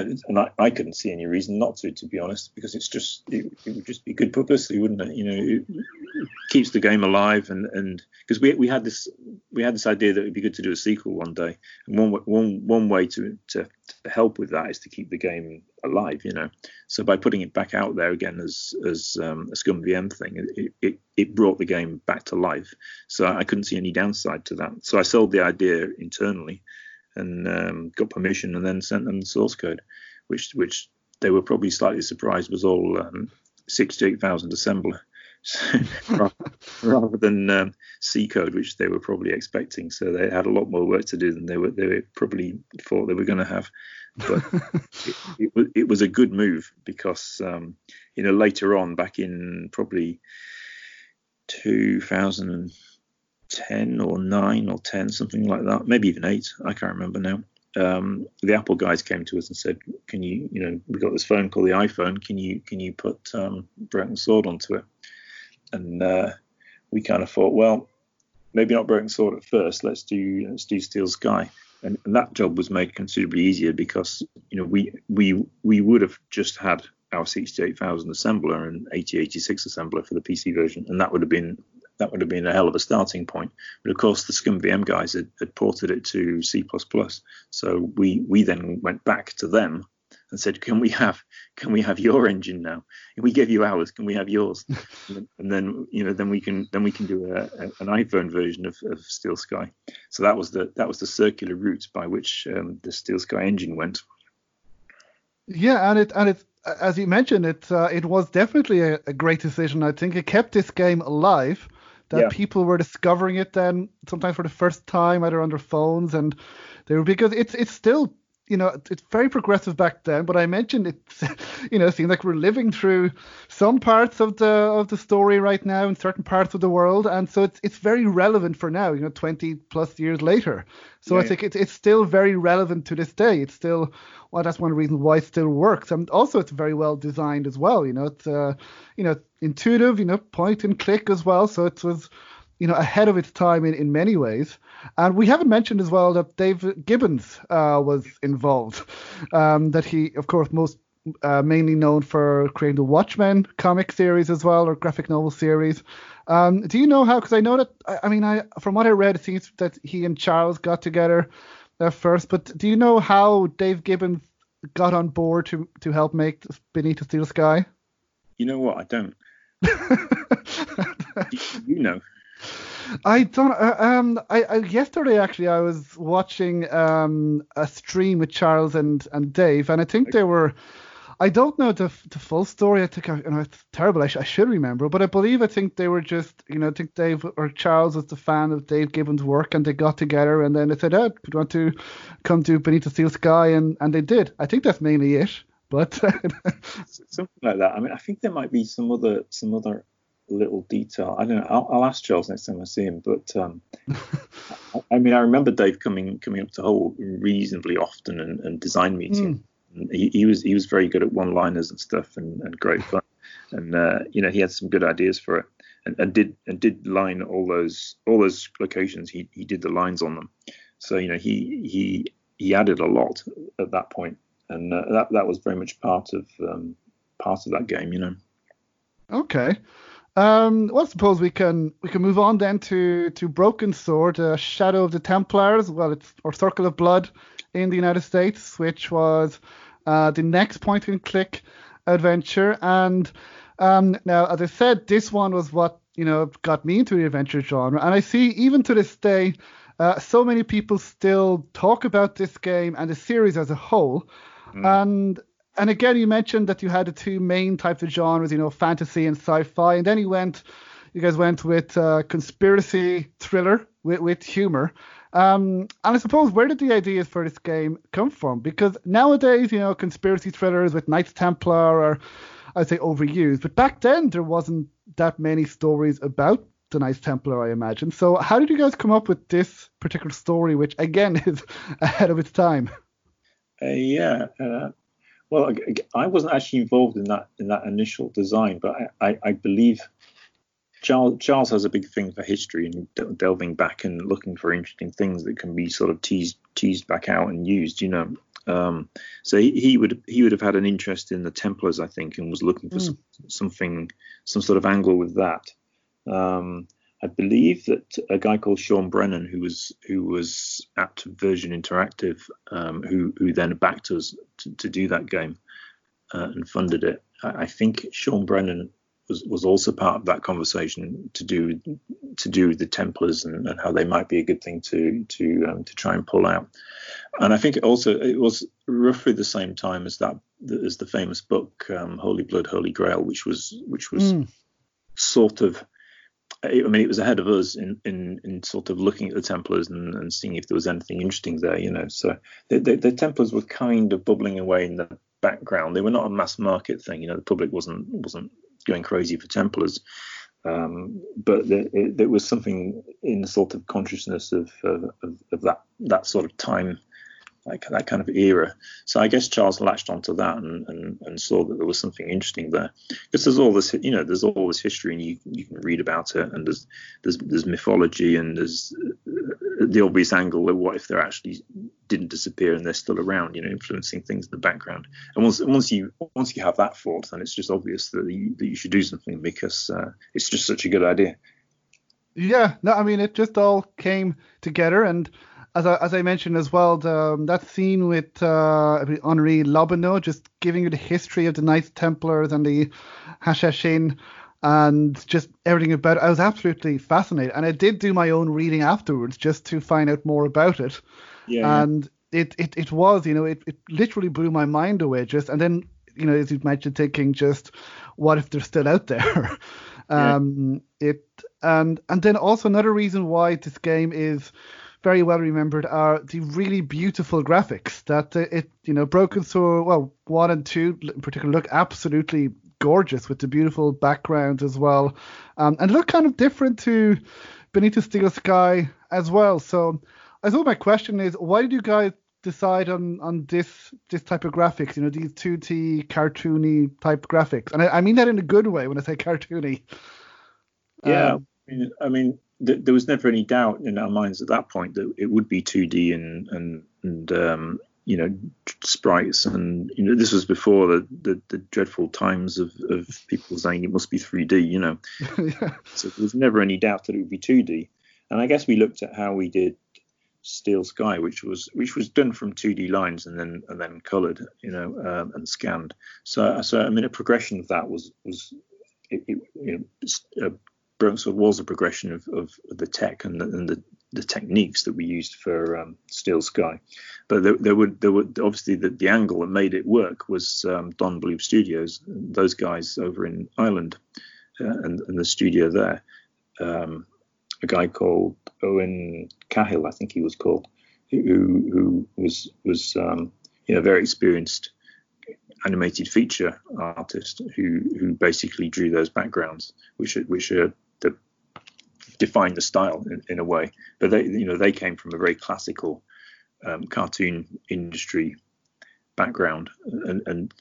and, I, I, couldn't see any reason not to, to be honest, because it's just it, it would just be good publicity, wouldn't it? You know, it, it keeps the game alive, and and because we we had this we had this idea that it'd be good to do a sequel one day, and one one one way to to, to help with that is to keep the game alive, you know. So by putting it back out there again as as um, a ScummVM thing, it, it it brought the game back to life. So I couldn't see any downside to that. So I sold the idea internally and um, got permission and then sent them the source code, which which they were probably slightly surprised was all um, 68,000 assembler. rather than um, C code, which they were probably expecting. So they had a lot more work to do than they were they were probably thought they were going to have. But it, it, it, was a good move because um, you know later on, back in probably 2000 10 or 9 or 10, something like that, maybe even 8. I can't remember now. Um, the Apple guys came to us and said, "Can you, you know, we got this phone called the iPhone. Can you, can you put um, Broken Sword onto it?" And uh, we kind of thought, well, maybe not Broken Sword at first. Let's do let's do Steel Sky. And, and that job was made considerably easier because you know we we we would have just had our 68000 assembler and 8086 assembler for the PC version, and that would have been that would have been a hell of a starting point. But of course, the ScummVM guys had, had ported it to C++. So we we then went back to them and said, "Can we have can we have your engine now? If we give you ours, can we have yours?" and then you know then we can then we can do a, a, an iPhone version of, of Steel Sky. So that was the that was the circular route by which um, the Steel Sky engine went. Yeah, and it and it as you mentioned, it uh, it was definitely a, a, great decision. I think it kept this game alive. That yeah. people were discovering it then sometimes for the first time, either on their phones, and they were because it's it's still you know, it's very progressive back then, but I mentioned it's, you know, it seems like we're living through some parts of the of the story right now in certain parts of the world, and so it's it's very relevant for now, you know, 20 plus years later. So yeah, I think it's it's still very relevant to this day. It's still well, that's one reason why it still works, and also it's very well designed as well. You know, it's uh, you know, intuitive, you know, point and click as well. So it was you know, ahead of its time in, in many ways. And we haven't mentioned as well that Dave Gibbons uh, was involved. Um, that he, of course, most uh, mainly known for creating the Watchmen comic series as well, or graphic novel series. Um, do you know how? Because I know that, I, I, mean, I from what I read, it seems that he and Charles got together uh, first. But do you know how Dave Gibbons got on board to to help make Beneath the Steel Sky? You know what? I don't. you know. I don't. Uh, um, I, I, yesterday actually I was watching um a stream with Charles and and Dave, and I think they were. I don't know the the full story. I think I, you know it's terrible. I, sh- I should remember, but I believe I think they were just you know I think Dave or Charles was the fan of Dave Gibbons' work, and they got together, and then they said, "Oh, we want to come to the Steel Sky," and and they did. I think that's mainly it. But something like that. I mean, I think there might be some other some other little detail. I don't know. I'll, I'll, ask Charles next time I see him. But um, I, I, mean, I remember Dave coming coming up to Hull reasonably often and, and design meeting. Mm. He, he, was he was very good at one liners and stuff and, and great fun. and uh, you know he had some good ideas for it and, and did and did line all those all those locations. He he did the lines on them. So you know he he he added a lot at that point, and uh, that that was very much part of um, part of that game. You know. Okay. Um, well, I suppose we can we can move on then to to Broken Sword, uh, Shadow of the Templars. Well, it's or Circle of Blood in the United States, which was uh, the next point and click adventure. And um, now, as I said, this one was what you know got me into the adventure genre, and I see even to this day, uh, so many people still talk about this game and the series as a whole. Mm. And and again, you mentioned that you had the two main types of genres, you know, fantasy and sci-fi, and then you went, you guys went with uh, conspiracy thriller with, with humor. Um, and I suppose where did the ideas for this game come from? Because nowadays, you know, conspiracy thrillers with Knights Templar are, I'd say, overused. But back then, there wasn't that many stories about the Knights Templar, I imagine. So how did you guys come up with this particular story, which again is ahead of its time? Uh, yeah, uh, well, I wasn't actually involved in that in that initial design, but I, I, I believe Charles, Charles has a big thing for history and delving back and looking for interesting things that can be sort of teased teased back out and used. You know, um, so he, he, would he would have had an interest in the Templars, I think, and was looking for mm. some, something some sort of angle with that. Um, I believe that a guy called Sean Brennan, who was who was at Virgin Interactive, um, who who then backed us to, to do that game uh, and funded it. I, I, think Sean Brennan was was also part of that conversation to do to do with the Templars and, and how they might be a good thing to to um, to try and pull out. And I think it also it was roughly the same time as that as the famous book um, Holy Blood, Holy Grail, which was which was mm. sort of I mean, it was ahead of us in, in, in sort of looking at the Templars and, and seeing if there was anything interesting there, you know. So the, the, the, Templars were kind of bubbling away in the background. They were not a mass market thing, you know. The public wasn't wasn't going crazy for Templars, um, but there, it, was something in the sort of consciousness of, of, of that that sort of time like that kind of era. So I guess Charles latched onto that and, and, and saw that there was something interesting there. Because there's all this, you know, there's all this history and you you can read about it and there's there's there's mythology and there's uh, the obvious angle of what if they actually didn't disappear and they're still around, you know, influencing things in the background. And once once you once you have that thought, then it's just obvious that you, that you should do something because uh, it's just such a good idea. Yeah, no, I mean it just all came together and as I, as I mentioned as well, the, um, that scene with uh, Henri Lobineau just giving you the history of the Knights Templars and the Hashashin and just everything about it. I was absolutely fascinated. And I did do my own reading afterwards just to find out more about it. Yeah. And it, it, it was, you know, it, it literally blew my mind away just and then, you know, as you mentioned thinking just what if they're still out there? um yeah. it and and then also another reason why this game is very well remembered are the really beautiful graphics that uh, it you know broken so well one and two in particular look absolutely gorgeous with the beautiful background as well um, and look kind of different to beneath the steel sky as well. So i suppose my question is why did you guys decide on on this this type of graphics you know these 2d cartoony type graphics? And i, I mean that in a good way when i say cartoony. Yeah um, I mean, I mean th- there was never any doubt in our minds at that point that it would be 2D and and and um, you know sprites. And you know this was before the, the, the, dreadful times of, of people saying it must be 3D you know. Yeah. so there was never any doubt that it would be 2D and I guess we looked at how we did Steel Sky which was which was done from 2D lines and then and then colored you know um, and scanned. So so I mean a progression of that was was it, it, you know, uh, sort of was a progression of, of the tech and the, and the, the techniques that we used for um, Steel Sky. But there, there would there would obviously the, the angle that made it work was um, Don Bluth Studios, those guys over in Ireland, uh, and, and the studio there. Um, a guy called Owen Cahill, I think he was called, who who was was um, you know very experienced animated feature artist who who basically drew those backgrounds, which which are define the style in, in, a way. But they, you know, they came from a very classical um, cartoon industry background, and, and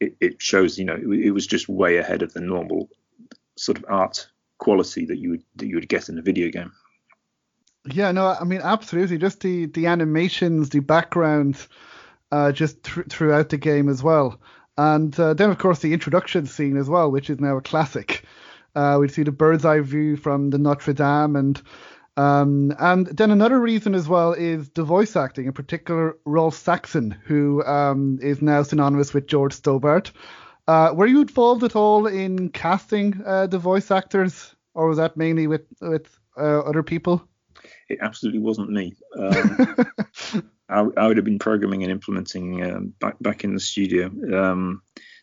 it, it, shows, you know, it, it, was just way ahead of the normal sort of art quality that you would that you would get in a video game. Yeah, no, I mean absolutely. Just the the animations, the backgrounds, uh, just th- throughout the game as well. And uh, then, of course, the introduction scene as well, which is now a classic. Uh, we see the bird's eye view from the Notre Dame, and um, and then another reason as well is the voice acting, in particular Rolf Saxon, who um, is now synonymous with George Stobbart. Uh, were you involved at all in casting uh, the voice actors, or was that mainly with with uh, other people? It absolutely wasn't me. Um, I, I, would have been programming and implementing um, back back in the studio.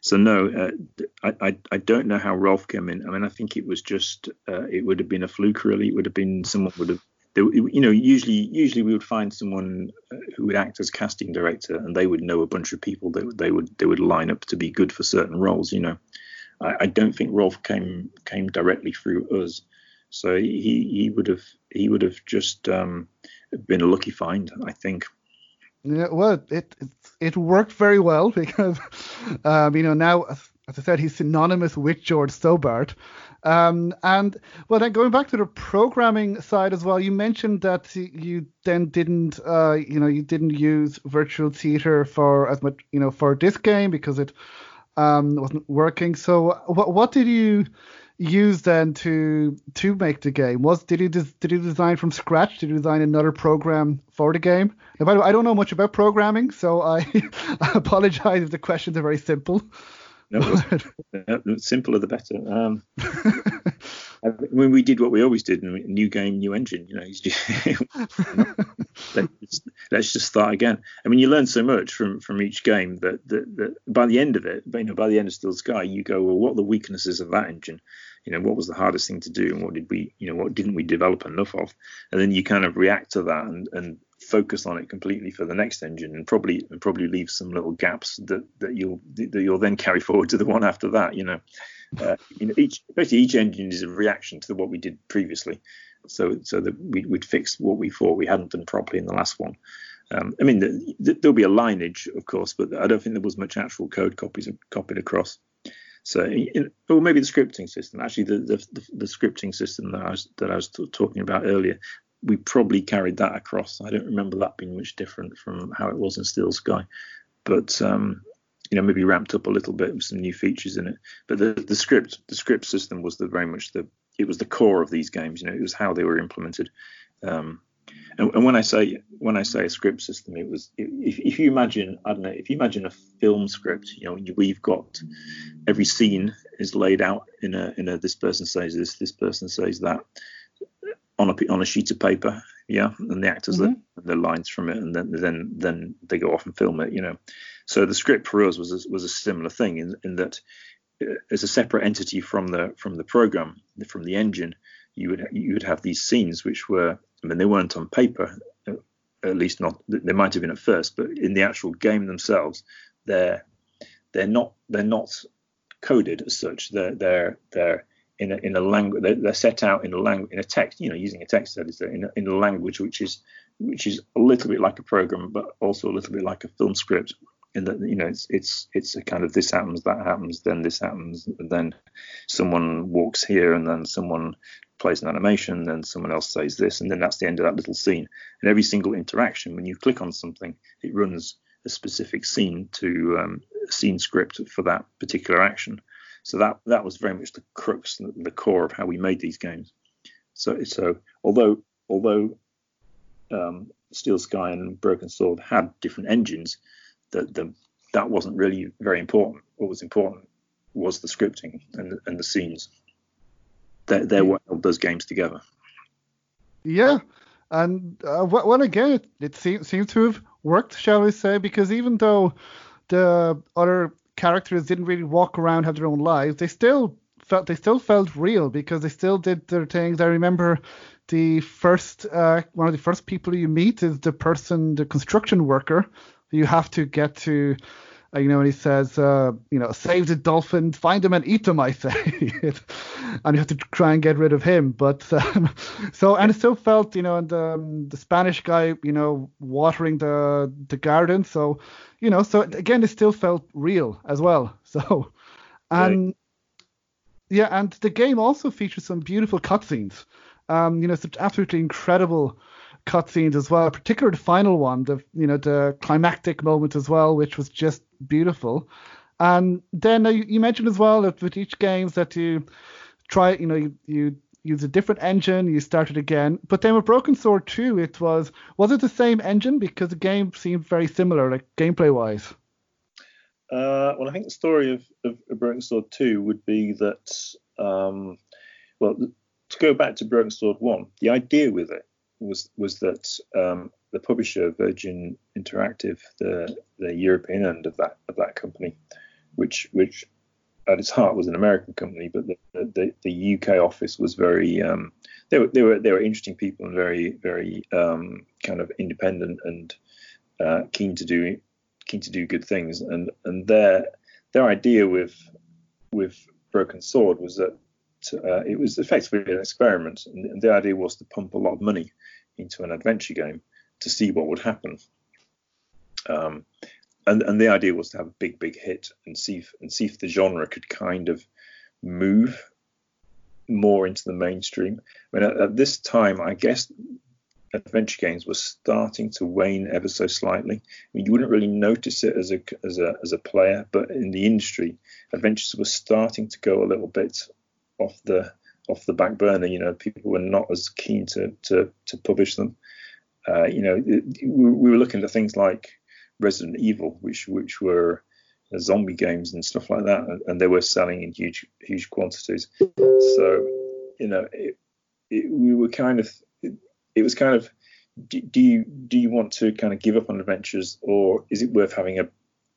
So no, uh, I, I, I don't know how Rolf came in. I mean, I think it was just uh, it would have been a fluke. Really, it would have been someone would have. You know, usually usually we would find someone uh, who would act as casting director, and they would know a bunch of people that they would they would line up to be good for certain roles. You know, I, I don't think Rolf came came directly through us, so he he would have he would have just um, been a lucky find, I think. Yeah, well, it it, worked very well because, um, you know, now as I said, he's synonymous with George Stobbart. Um, and well, then going back to the programming side as well, you mentioned that you then didn't, uh, you know, you didn't use virtual theater for as much, you know, for this game because it um, wasn't working. So what what did you use then to to make the game? Was did he des, did he design from scratch? Did he design another program for the game? Now, by the way, I don't know much about programming, so I, I apologize if the questions are very simple. No, simpler the better. Um, when we did what we always did, new game, new engine. You know, let's, let's, just start again. I mean, you learn so much from from each game that, that, that by the end of it, you know, by the end of Steel Sky, you go, well, what are the weaknesses of that engine? You know, what was the hardest thing to do, and what did we, you know, what didn't we develop enough of? And then you kind of react to that and and focus on it completely for the next engine and probably and probably leave some little gaps that that you'll that you'll then carry forward to the one after that you know uh, you know each basically each engine is a reaction to what we did previously so so that we, would fix what we thought we hadn't done properly in the last one um, I mean, the, the, there'll be a lineage, of course, but I don't think there was much actual code copies copied across. So, or maybe the scripting system. Actually, the, the, the scripting system that I was that I was t- talking about earlier we probably carried that across. I don't remember that being much different from how it was in Steel Sky, but um, you know maybe ramped up a little bit with some new features in it. But the, the script the script system was the very much the it was the core of these games. You know, it was how they were implemented. Um, and, and, when I say when I say a script system, it was if, if you imagine I don't know if you imagine a film script, you know we've got every scene is laid out in a in a this person says this, this person says that on a on a sheet of paper, yeah, and the actors mm the lines from it, and then then then they go off and film it, you know. So the script for us was a, was a similar thing in in that uh, as a separate entity from the from the program from the engine, you would you would have these scenes which were I mean they weren't on paper, uh, at least not they might have been at first, but in the actual game themselves, they're they're not they're not coded as such. They're they're they're in a, in a language they're, set out in a language in a text you know using a text editor in a, in a language which is which is a little bit like a program but also a little bit like a film script in that you know it's it's it's a kind of this happens that happens then this happens then someone walks here and then someone plays an animation then someone else says this and then that's the end of that little scene and every single interaction when you click on something it runs a specific scene to um, scene script for that particular action so that that was very much the crux, the core of how we made these games. So so although although um, Steel Sky and Broken Sword had different engines, that the that wasn't really very important. What was important was the scripting and and the scenes. They're, they're what held those games together. Yeah, and uh, well, again, it, it seems seems to have worked, shall we say? Because even though the other characters didn't really walk around have their own lives, they still felt they still felt real because they still did their things. I remember the first uh, one of the first people you meet is the person, the construction worker. You have to get to, uh, you know, and he says, uh, you know, save the dolphin, find them and eat them. I say, and you have to try and get rid of him. But um, so and it still felt, you know, and um, the Spanish guy, you know, watering the the garden. So you know, so again, it still felt real as well. So, and right. yeah, and the game also features some beautiful cutscenes. Um, you know, some absolutely incredible cutscenes as well. Particularly the final one, the you know the climactic moment as well, which was just beautiful. And then uh, you, mentioned as well that with each games that you try, you know, you, you use a different engine, you start it again. But then with Broken Sword 2, it was was it the same engine? Because the game seemed very similar, like gameplay wise. Uh, well, I think the story of, of, of, Broken Sword 2 would be that, um, well, to go back to Broken Sword 1, the idea with it was was that um, the publisher Virgin Interactive, the the European end of that of that company, which which at its heart was an American company, but the, the, the UK office was very um, they were they were they were interesting people and very very um, kind of independent and uh, keen to do keen to do good things. And and their their idea with with Broken Sword was that uh, it was effectively an experiment. And the idea was to pump a lot of money into an adventure game to see what would happen. Um, and and the idea was to have a big big hit and see if and see if the genre could kind of move more into the mainstream. I mean, at, at this time, I guess adventure games were starting to wane ever so slightly. I mean, you wouldn't really notice it as a as a as a player, but in the industry, adventures were starting to go a little bit off the off the back burner. You know, people were not as keen to to to publish them. Uh, you know, it, we were looking at things like Resident Evil, which which were zombie games and stuff like that, and they were selling in huge huge quantities. So you know, it, it, we were kind of it, it was kind of do, do, you do you want to kind of give up on adventures, or is it worth having a,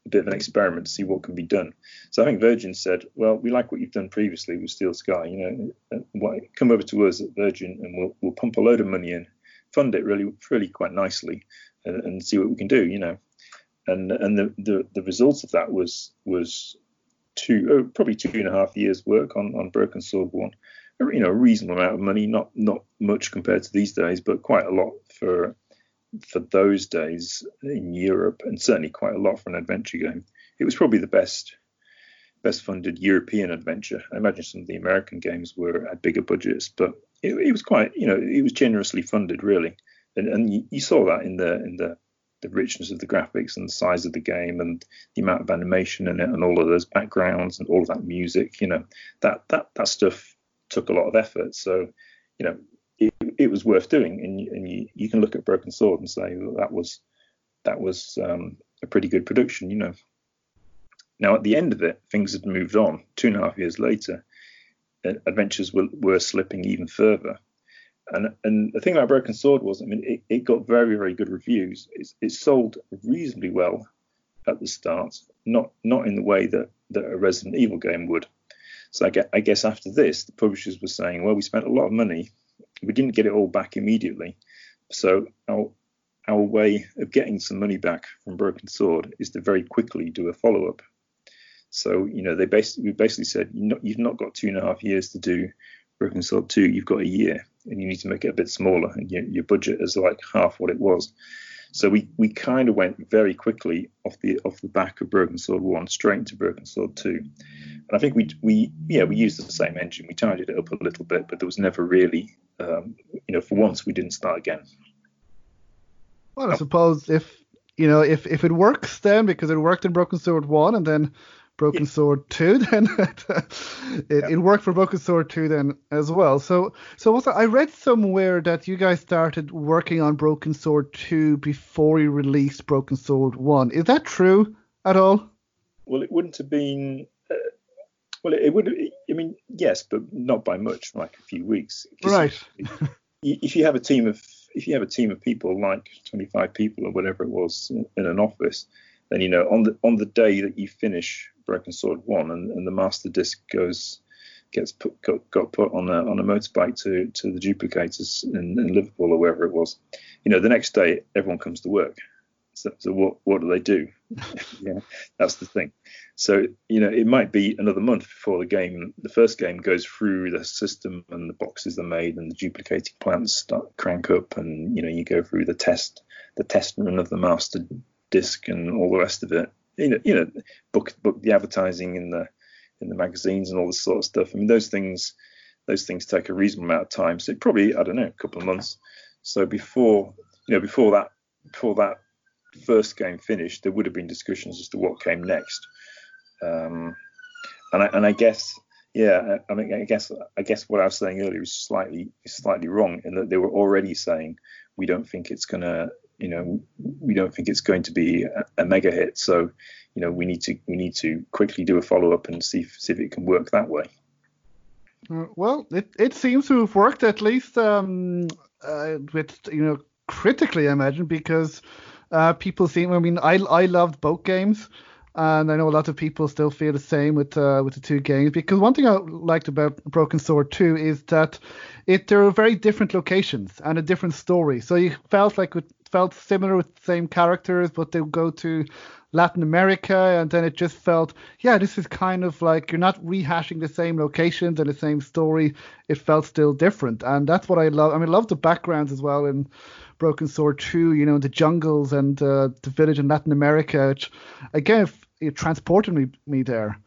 a, bit of an experiment to see what can be done? So I think Virgin said, well, we like what you've done previously with Steel Sky. You know, come over to us at Virgin, and we'll we'll pump a load of money in, fund it really really quite nicely, and, and see what we can do. You know and and the, the, the result of that was was two oh, probably two and a half years work on on Broken Sword one, you know, a reasonable amount of money, not not much compared to these days, but quite a lot for for those days in Europe, and certainly quite a lot for an adventure game. It was probably the best best funded European adventure. I imagine some of the American games were at bigger budgets, but it, it was quite, you know, it was generously funded really, and and you, you saw that in the in the the richness of the graphics and the size of the game and the amount of animation in it and all of those backgrounds and all of that music, you know, that that that stuff took a lot of effort. So, you know, it, was worth doing, and you, and you, you can look at Broken Sword and say well, that was that was um, a pretty good production, you know. Now at the end of it, things had moved on. Two and a half years later, adventures were, were slipping even further. And and the thing about Broken Sword was, I mean, it, it got very very good reviews. It, it sold reasonably well at the start, not not in the way that that a Resident Evil game would. So I guess after this, the publishers were saying, well, we spent a lot of money, we didn't get it all back immediately. So our our way of getting some money back from Broken Sword is to very quickly do a follow up. So you know they basically we basically said you've not got two and a half years to do Broken Sword 2, you've got a year, and you need to make it a bit smaller, and your, your budget is like half what it was. So we, we kind of went very quickly off the off the back of Broken Sword 1 straight into Broken Sword 2. And I think we we yeah we used the same engine. We tidied it up a little bit, but there was never really um, you know for once we didn't start again. Well, I suppose if you know if if it works then because it worked in Broken Sword 1 and then Broken yeah. Sword 2 then it, yeah. it, worked for Broken Sword 2 then as well. So so also I read somewhere that you guys started working on Broken Sword 2 before you released Broken Sword 1. Is that true at all? Well, it wouldn't have been uh, well it, it would I mean yes, but not by much, like a few weeks. Right. if, if you have a team of if you have a team of people like 25 people or whatever it was in, in an office, then you know on the on the day that you finish Broken Sword one, and, and the master disc goes gets put got, got put on a on a motorbike to to the duplicators in, in Liverpool or wherever it was. You know, the next day everyone comes to work. So, so what what do they do? yeah, that's the thing. So you know, it might be another month before the game, the first game goes through the system and the boxes are made and the duplicating plants start crank up and you know you go through the test the test run of the master disc and all the rest of it you know, you know, book book the advertising in the in the magazines and all this sort of stuff. I mean, those things those things take a reasonable amount of time. So probably I don't know, a couple of months. So before you know, before that before that first game finished, there would have been discussions as to what came next. Um, and I, and I guess yeah, I mean, I guess I guess what I was saying earlier is slightly slightly wrong in that they were already saying we don't think it's gonna you know we don't think it's going to be a, a mega hit. So you know we need to we need to quickly do a follow up and see if, see if it can work that way. Uh, well, it, it seems to have worked at least um, uh, with you know critically, I imagine, because uh, people seem. I mean, I I loved both games, and I know a lot of people still feel the same with uh, with the two games. Because one thing I liked about Broken Sword 2 is that it there are very different locations and a different story. So you felt like it felt similar with the same characters, but they would go to Latin America, and then it just felt, yeah, this is kind of like you're not rehashing the same locations and the same story. It felt still different, and that's what I love. I mean, I love the backgrounds as well in Broken Sword 2, you know, the jungles and uh, the village in Latin America, which again, it transported me, me there.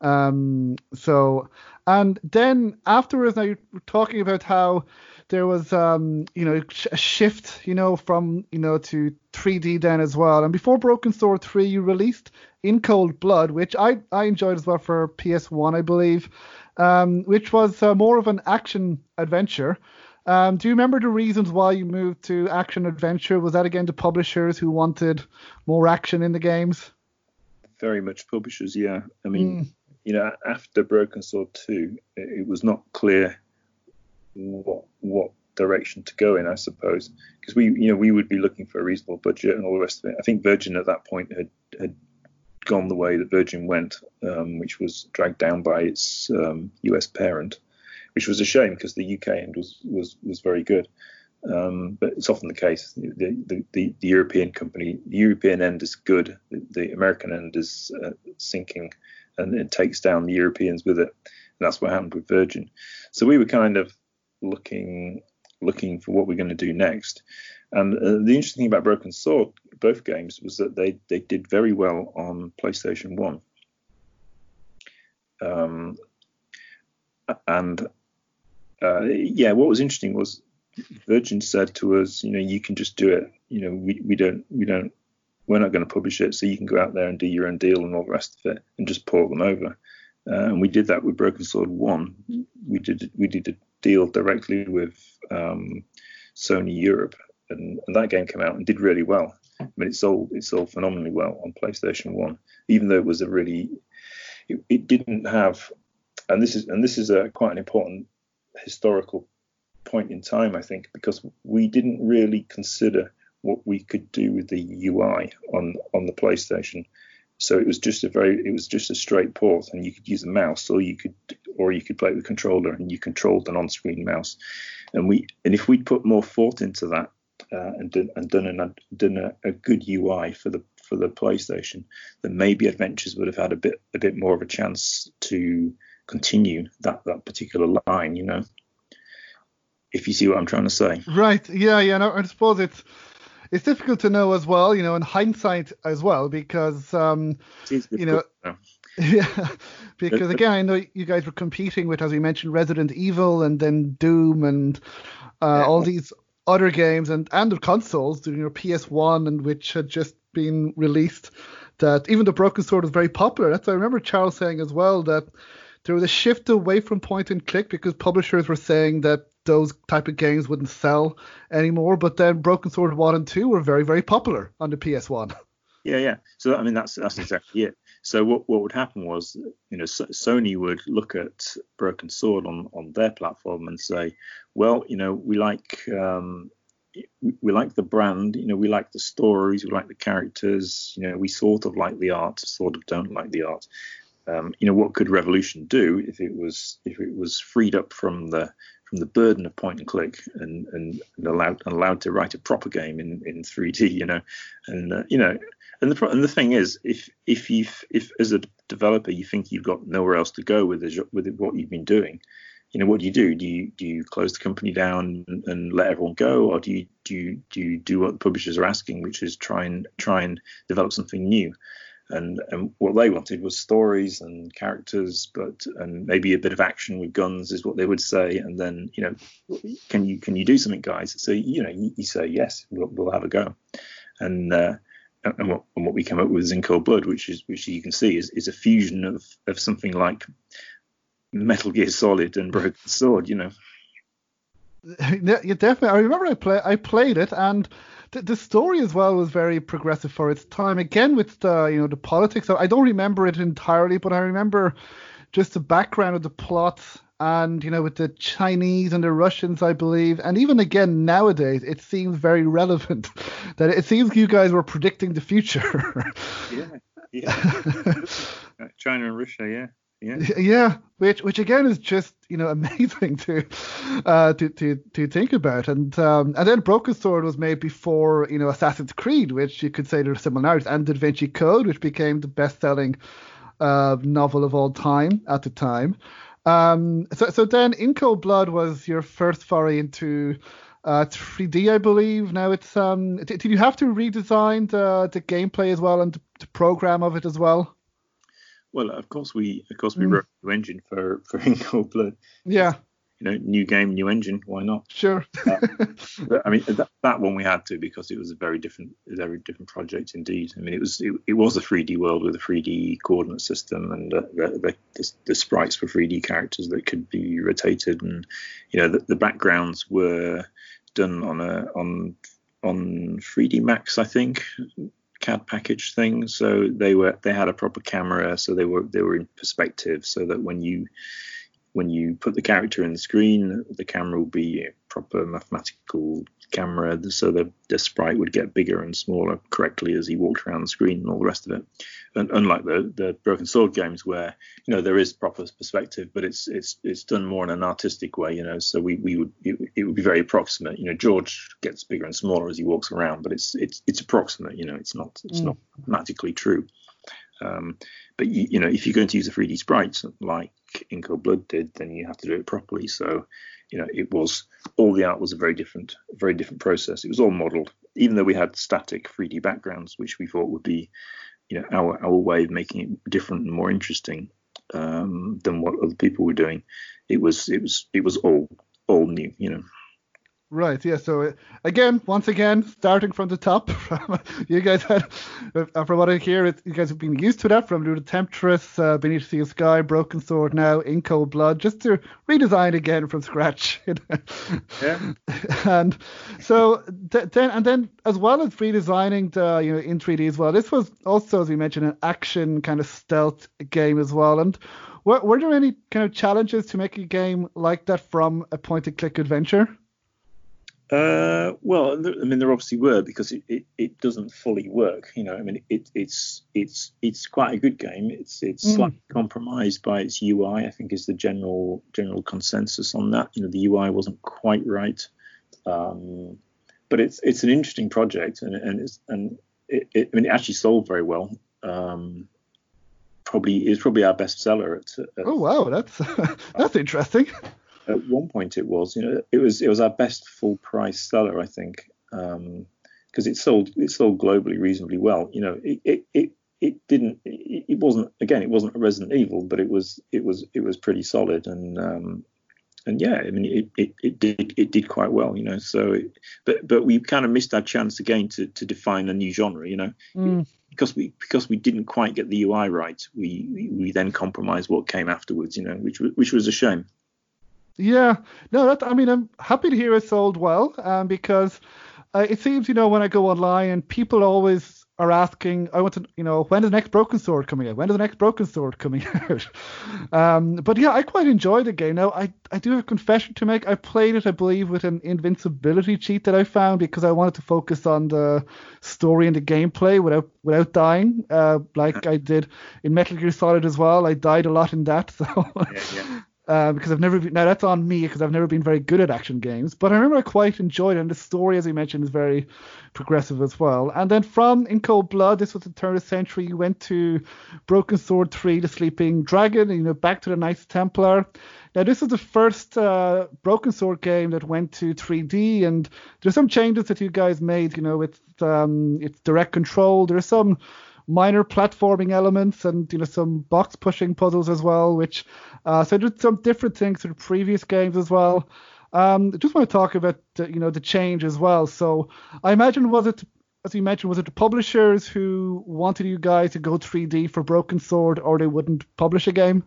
Um, so, and then afterwards, now you're talking about how there was um, you know a shift you know from you know to 3D then as well. And before Broken Sword 3, you released In Cold Blood, which I I enjoyed as well for PS1, I believe, um, which was uh, more of an action adventure. Um, do you remember the reasons why you moved to action adventure? Was that again the publishers who wanted more action in the games? Very much publishers, yeah. I mean, mm. you know, after Broken Sword 2, it, it was not clear what what direction to go in, I suppose, because we you know we would be looking for a reasonable budget and all the rest of it. I think Virgin at that point had had gone the way that Virgin went, um, which was dragged down by its um, US parent, which was a shame because the UK end was was was very good. Um, but it's often the case. The, the, the, the, European company, the European end is good. The, the American end is uh, sinking, and it takes down the Europeans with it. And that's what happened with Virgin. So we were kind of looking looking for what we're going to do next. And uh, the interesting thing about Broken Sword, both games, was that they they did very well on PlayStation One. Um, and uh, yeah, what was interesting was Virgin said to us, you know, you can just do it. You know, we, we don't we don't we're not going to publish it, so you can go out there and do your own deal and all the rest of it, and just port them over. Uh, and we did that with Broken Sword One. We did we did a deal directly with um, Sony Europe, and, and that game came out and did really well. I mean, it sold it sold phenomenally well on PlayStation One, even though it was a really it, it didn't have, and this is and this is a quite an important historical point in time, I think, because we didn't really consider what we could do with the UI on on the PlayStation. So it was just a very it was just a straight port, and you could use a mouse, or you could or you could play with a controller, and you controlled an on-screen mouse. And we and if we'd put more thought into that uh, and done and done, an, done a, a good UI for the for the PlayStation, then maybe Adventures would have had a bit a bit more of a chance to continue that that particular line. You know, if you see what I'm trying to say. Right. Yeah. Yeah. No, I suppose it's it's difficult to know as well, you know, in hindsight as well, because um, you know, yeah, because again, I know you guys were competing with, as we mentioned, Resident Evil and then Doom and uh, yeah. all these other games and and the consoles, you know, PS1 and which had just been released. That even the Broken Sword was very popular. That's why I remember Charles saying as well that there was a shift away from point and click because publishers were saying that those type of games wouldn't sell anymore. But then Broken Sword 1 and 2 were very, very popular on the PS1. Yeah, yeah. So I mean, that's that's exactly it. So what what would happen was, you know, Sony would look at Broken Sword on on their platform and say, well, you know, we like um, we like the brand, you know, we like the stories, we like the characters, you know, we sort of like the art, sort of don't like the art. Um, you know, what could Revolution do if it was if it was freed up from the from the burden of point and click and, and, and allowed allowed to write a proper game in, in 3D, you know, and uh, you know, and the and the thing is, if if you if as a developer you think you've got nowhere else to go with the, with what you've been doing, you know, what do you do? Do you do you close the company down and, and let everyone go, or do you do you do you do what the publishers are asking, which is try and try and develop something new? And and what they wanted was stories and characters, but and maybe a bit of action with guns is what they would say. And then you know, can you can you do something, guys? So you know, you, you say yes, we'll, we'll have a go. And uh, and what, and what we came up with is in cold blood, which is which you can see is, is a fusion of of something like Metal Gear Solid and Broken Sword. You know. Yeah, definitely. I remember I play I played it and the, the story as well was very progressive for its time. Again, with the you know the politics. I don't remember it entirely, but I remember just the background of the plot and you know with the Chinese and the Russians, I believe, and even again nowadays, it seems very relevant that it seems you guys were predicting the future. yeah, yeah. China and Russia, yeah. Yeah. yeah, which which again is just you know amazing to uh, to to to think about, and um, and then Broken Sword was made before you know Assassin's Creed, which you could say there are similarities, and Da Vinci Code, which became the best-selling uh, novel of all time at the time. Um, so so then In Cold Blood was your first foray into uh, 3D, I believe. Now it's um, did, did you have to redesign the the gameplay as well and the, the program of it as well? Well, of course we, of course we mm. wrote a new engine for for In Cold Blood. Yeah. You know, new game, new engine. Why not? Sure. uh, I mean, that, that one we had to because it was a very different, very different project indeed. I mean, it was it, it was a 3D world with a 3D coordinate system, and uh, the, the, the, sprites were 3D characters that could be rotated, and you know, the, the backgrounds were done on a on on 3D Max, I think, CAD package thing. So they were they had a proper camera, so they were they were in perspective, so that when you when you put the character in the screen, the camera will be proper mathematical camera, so the, the sprite would get bigger and smaller correctly as he walked around the screen and all the rest of it. And unlike the the Broken Sword games, where you know there is proper perspective, but it's it's it's done more in an artistic way, you know. So we we would it, it would be very approximate. You know, George gets bigger and smaller as he walks around, but it's it's it's approximate. You know, it's not it's mm. not mathematically true. Um, but you, you, know, if you're going to use a 3D sprite like In Cold Blood did, then you have to do it properly. So, you know, it was all the art was a very different, very different process. It was all modelled, even though we had static 3D backgrounds, which we thought would be, you know, our our way of making it different and more interesting um, than what other people were doing. It was it was it was all all new, you know. Right. Yeah. So uh, again, once again, starting from the top, you guys had, uh, from what I hear, it, you guys have been used to that from the Temptress, uh, Beneath the Sky, Broken Sword, now in Cold Blood, just to redesign again from scratch. yeah. And so th- then, and then as well as redesigning the, you know, in 3D as well, this was also, as we mentioned, an action kind of stealth game as well. And were, were there any kind of challenges to make a game like that from a point-and-click adventure? Uh, well, I mean, there obviously were because it, it, it doesn't fully work. You know, I mean, it, it's it's it's quite a good game. It's it's mm. slightly compromised by its UI. I think is the general general consensus on that. You know, the UI wasn't quite right, um, but it's it's an interesting project and and it's and it, it I mean, it actually sold very well. Um, probably is probably our best seller at, at oh wow, that's that's interesting at one point it was, you know, it was it was our best full price seller, I think, because um, it sold it sold globally reasonably well. You know, it it it, it didn't it, it, wasn't again it wasn't a Resident Evil, but it was it was it was pretty solid and um, and yeah, I mean it, it, it did it did quite well, you know. So, it, but but we kind of missed our chance again to to define a new genre, you know. Mm. Because we because we didn't quite get the UI right, we we, we then compromised what came afterwards, you know, which which was a shame. Yeah, no, that I mean, I'm happy to hear it sold well, um, because uh, it seems, you know, when I go online people always are asking, I want to, you know, when is the next Broken Sword coming out? When is the next Broken Sword coming out? um, but yeah, I quite enjoy the game. Now, I, I do have a confession to make. I played it, I believe, with an invincibility cheat that I found because I wanted to focus on the story and the gameplay without without dying, uh, like I did in Metal Gear Solid as well. I died a lot in that, so. Yeah, yeah. Uh, because I've never been, now that's on me because I've never been very good at action games, but I remember I quite enjoyed it, and the story, as you mentioned, is very progressive as well. And then from In Cold Blood, this was the turn of the century, you went to Broken Sword 3, The Sleeping Dragon, you know, back to the Knights Templar. Now, this is the first uh, Broken Sword game that went to 3D, and there's some changes that you guys made, you know, with um, its direct control. There's some minor platforming elements and you know some box pushing puzzles as well, which uh, so did some different things the previous games as well. Um, I just want to talk about the, you know the change as well. So I imagine was it as you mentioned was it the publishers who wanted you guys to go 3D for Broken Sword or they wouldn't publish a game?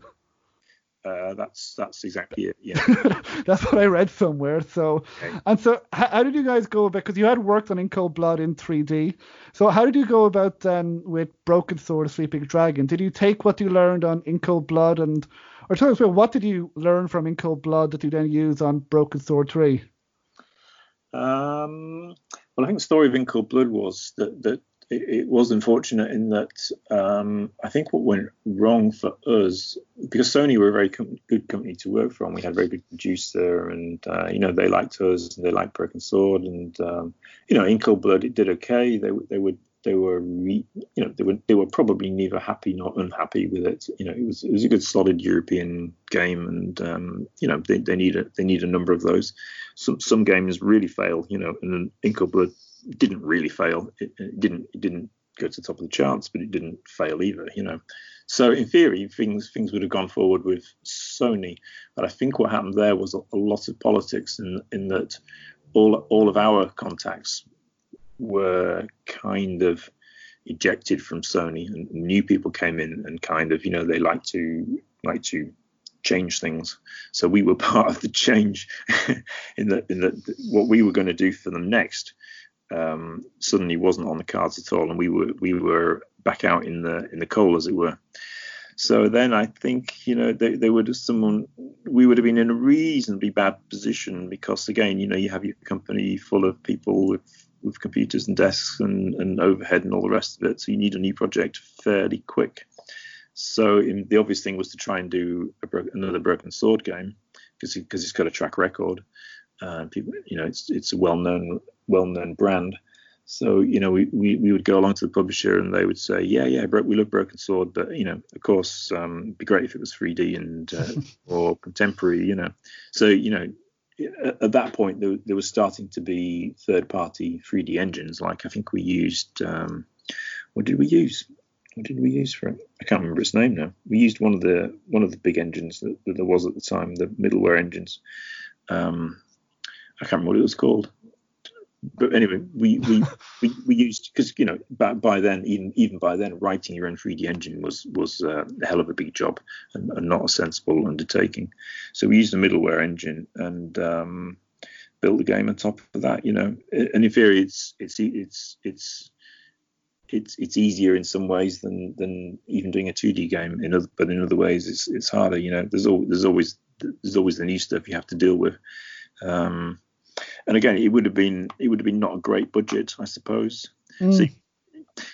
Uh, that's that's exactly it. Yeah, that's what I read somewhere. So, okay. and so how, how, did you guys go about? Because you had worked on In Cold Blood in 3D. So how did you go about then with Broken Sword, Sleeping Dragon? Did you take what you learned on In Cold Blood and, or tell us what did you learn from In Cold Blood that you then use on Broken Sword 3? Um, well, I think the story of In Cold Blood was that that it, it was unfortunate in that um, I think what went wrong for us because Sony were a very com- good company to work for, and we had a very good producer, and uh, you know they liked us and they liked Broken Sword, and um, you know In Cold Blood it did okay. They they would they were re, you know they were they were probably neither happy nor unhappy with it. You know it was it was a good solid European game, and um, you know they, they need a they need a number of those. Some some games really fail, you know, and In Cold Blood didn't really fail. It, it, didn't it didn't go to the top of the charts, but it didn't fail either. You know, so in theory, things things would have gone forward with Sony. But I think what happened there was a, a lot of politics in in that all all of our contacts were kind of ejected from Sony, and new people came in and kind of you know they like to like to change things. So we were part of the change in the in the what we were going to do for them next um, suddenly wasn't on the cards at all, and we were we were back out in the in the coal, as it were. So then I think you know they, they would have someone we would have been in a reasonably bad position because again you know you have your company full of people with with computers and desks and, and overhead and all the rest of it, so you need a new project fairly quick. So in, the obvious thing was to try and do bro- another Broken Sword game because because it's got a track record. Uh, people, you know, it's it's a well-known well-known brand. So you know, we, we, we would go along to the publisher and they would say, yeah, yeah, we love Broken Sword, but you know, of course, um, it'd be great if it was 3D and uh, or contemporary, you know. So you know, at that point there, there was starting to be third-party 3D engines. Like I think we used, um, what did we use? What did we use for it? I can't remember its name now. We used one of the one of the big engines that, that there was at the time, the middleware engines. Um, I can't remember what it was called. But anyway, we we, we, we used because you know by, by then even even by then writing your own 3D engine was was uh, a hell of a big job and, and, not a sensible undertaking. So we used a middleware engine and um, built the game on top of that. You know, and in theory, it's it's it's it's it's it's easier in some ways than than even doing a 2D game. In other, but in other ways, it's it's harder. You know, there's always there's always there's always the new stuff you have to deal with. Um, and again, it would have been it would have been not a great budget, I suppose. Mm. So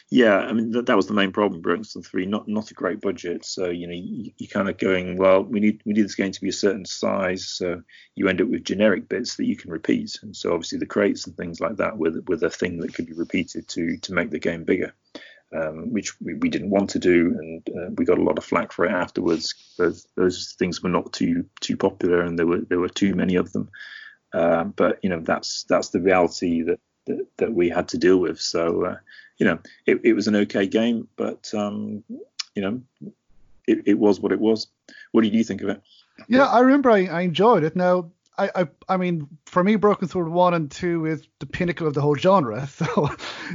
yeah, I mean that, that was the main problem. Sword Three, not not a great budget. So you know you, are kind of going, well, we need we need this game to be a certain size. So you end up with generic bits that you can repeat, and so obviously the crates and things like that with with a thing that could be repeated to to make the game bigger. Um, which we, we, didn't want to do, and uh, we got a lot of flack for it afterwards. Those, those things were not too too popular, and there were there were too many of them. Uh, but you know that's that's the reality that that, that we had to deal with. So uh, you know, it, it was an okay game, but um, you know, it, it was what it was. What did you think of it? Yeah, I remember I, I enjoyed it. Now, I, I, I mean, for me, Broken Sword one and two is the pinnacle of the whole genre. So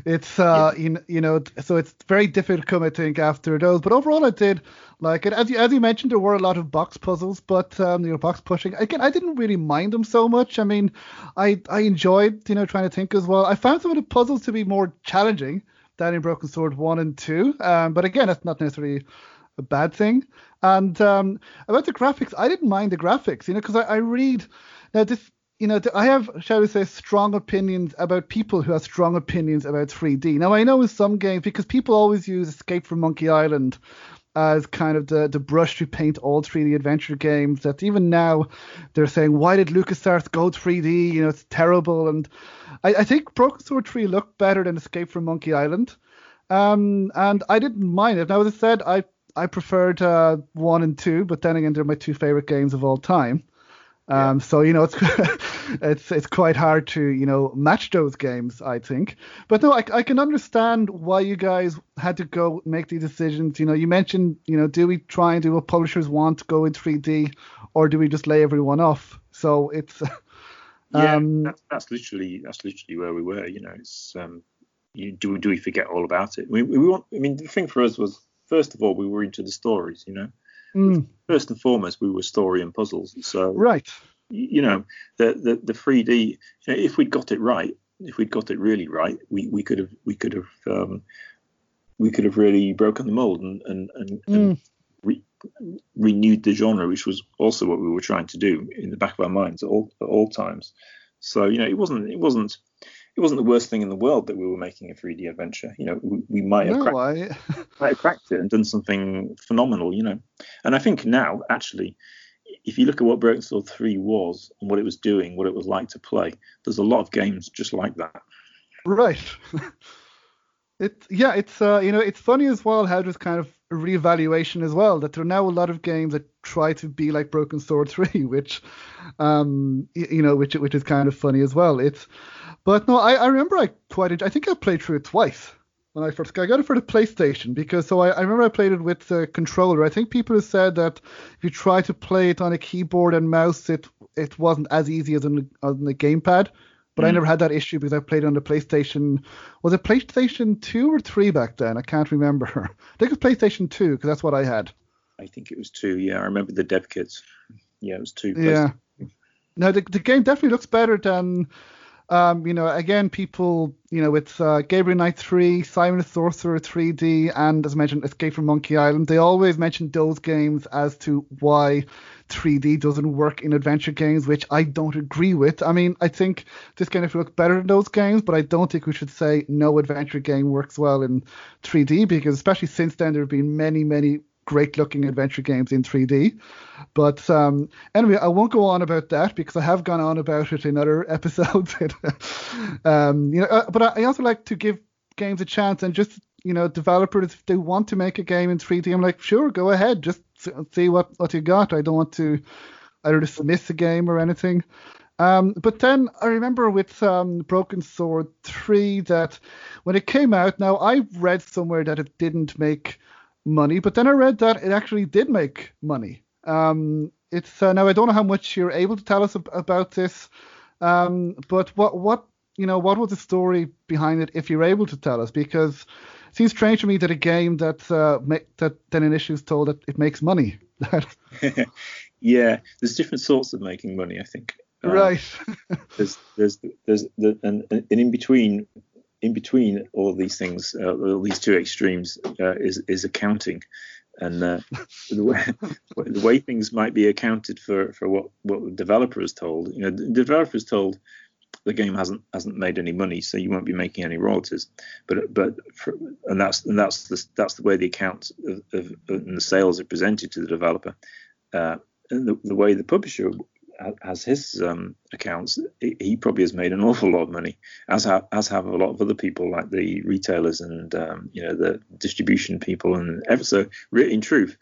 it's uh, yeah. you, you know, so it's very difficult, to come I think, after those. But overall, I did like it. As you as you mentioned, there were a lot of box puzzles, but um, you know, box pushing. Again, I didn't really mind them so much. I mean, I I enjoyed you know trying to think as well. I found some of the puzzles to be more challenging than in Broken Sword one and two. Um, but again, that's not necessarily a bad thing. And um, about the graphics, I didn't mind the graphics, you know, because I, I, read now this, you know, I have, shall we say, strong opinions about people who have strong opinions about 3D. Now I know in some games because people always use Escape from Monkey Island as kind of the, the brush to paint all 3D adventure games. That even now they're saying, why did LucasArts go 3D? You know, it's terrible. And I, I think Broken Sword 3 looked better than Escape from Monkey Island. Um, and I didn't mind it. Now, as I said, I I preferred uh, one and two, but then again, they're my two favorite games of all time. Um, yeah. So you know, it's it's it's quite hard to you know match those games, I think. But no, I, I can understand why you guys had to go make the decisions. You know, you mentioned you know, do we try and do what publishers want, go in 3D, or do we just lay everyone off? So it's yeah, um, that's, that's literally that's literally where we were. You know, it's um, you, do do we forget all about it? We, we want. I mean, the thing for us was first of all we were into the stories. You know, mm. first and foremost we were story and puzzles. So right, you know, the the the 3D. You know, if we'd got it right, if we'd got it really right, we, we could have we could have um, we could have really broken the mold and and and, mm. and re, renewed the genre, which was also what we were trying to do in the back of our minds at all at all times. So you know, it wasn't it wasn't it wasn't the worst thing in the world that we were making a 3D adventure. You know, we, we might have no, cracked, I... might have cracked it and done something phenomenal. You know, and I think now actually, if you look at what Broken Sword 3 was and what it was doing, what it was like to play, there's a lot of games just like that. Right. it yeah, it's uh, you know, it's funny as well how there's kind of a reevaluation as well. That there are now a lot of games that try to be like Broken Sword 3, which um you know, which which is kind of funny as well. It's but no, I, I remember I quite I think I played through it twice when I first I got it for the PlayStation because so I, I remember I played it with the controller. I think people have said that if you try to play it on a keyboard and mouse, it it wasn't as easy as on on the gamepad. But mm. I never had that issue because I played on the PlayStation. Was it PlayStation 2 or 3 back then? I can't remember. I think it was PlayStation 2 because that's what I had. I think it was 2, yeah. I remember the dev kits. Yeah, it was 2. Yeah. Now, the, the game definitely looks better than um, you know, again, people, you know, with uh, Gabriel Knight 3, Simon the Sorcerer 3D, and as I mentioned, Escape from Monkey Island, they always mention those games as to why 3D doesn't work in adventure games, which I don't agree with. I mean, I think this game if look better than those games, but I don't think we should say no adventure game works well in 3D because especially since then there have been many, many great looking adventure games in 3D. But um, anyway, I won't go on about that because I have gone on about it in other episodes. um, you know, uh, but I also like to give games a chance and just you know developers if they want to make a game in 3D, I'm like sure, go ahead, just see what what you got. I don't want to either dismiss the game or anything. Um, but then I remember with um, Broken Sword 3 that when it came out, now I read somewhere that it didn't make money. But then I read that it actually did make money. Um, it's uh, now I don't know how much you're able to tell us ab- about this, Um, but what what you know what was the story behind it if you're able to tell us because it seems strange to me that a game that uh, that then initially is told that it makes money. yeah, there's different sorts of making money. I think. Um, right. there's there's there's the and, and in between in between all these things, uh, all these two extremes, uh, is is accounting, and uh, the way the way things might be accounted for for what what the developer is told. You know, the developer is told the game hasn't hasn't made any money, so you won't be making any royalties. But but for, and that's and that's the that's the way the accounts of, of, and the sales are presented to the developer. Uh, and the, the way the publisher has his um, accounts, he probably has made an awful lot of money, as have as have a lot of other people like the retailers and um, you know the distribution people and ever so. In truth,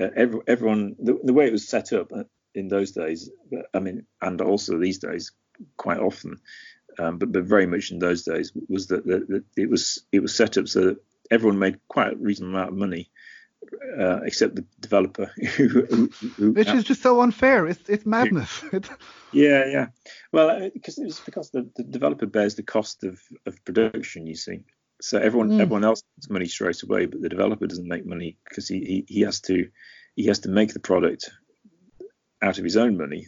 uh, every, everyone the, the, way it was set up uh, in those days, I mean, and also these days, quite often, um, but but very much in those days was that, that, that, it was it was set up so that everyone made quite a reasonable amount of money uh, except the developer, who, who, which is just so unfair. It's it's madness. yeah, yeah. Well, because uh, it's because the, the developer bears the cost of, of production. You see, so everyone mm. everyone else gets money straight away, but the developer doesn't make money because he, he he has to he has to make the product out of his own money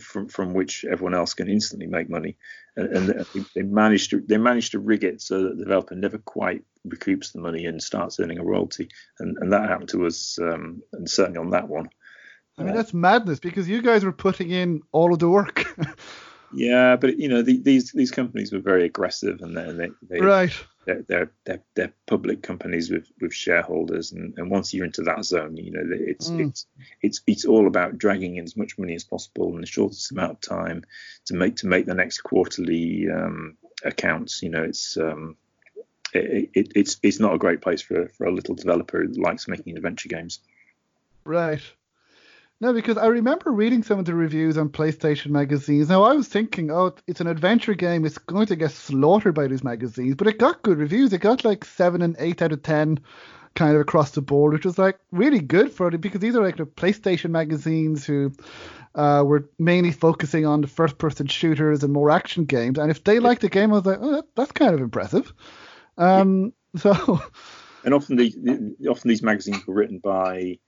from from which everyone else can instantly make money, and, and they managed to they managed to rig it so that the developer never quite recoups the money and starts earning a royalty, and and that happened to us, um, and certainly on that one. I mean, that's madness because you guys were putting in all of the work. yeah, but you know, the, these these companies were very aggressive, and they, they, right they're, they're, they're, they're, public companies with, with shareholders, and, and once you're into that zone, you know it's mm. it's it's it's all about dragging in as much money as possible in the shortest amount of time to make to make the next quarterly um, accounts. You know, it's um, it, it, it's it's not a great place for for a little developer who likes making adventure games. Right. No, because I remember reading some of the reviews on PlayStation magazines. Now I was thinking, oh, it's an adventure game. It's going to get slaughtered by these magazines, but it got good reviews. It got like seven and eight out of ten, kind of across the board, which was like really good for it because these are like the PlayStation magazines who uh, were mainly focusing on the first-person shooters and more action games. And if they liked the game, I was like, oh, that's kind of impressive. Um, so. And often the, often these magazines were written by.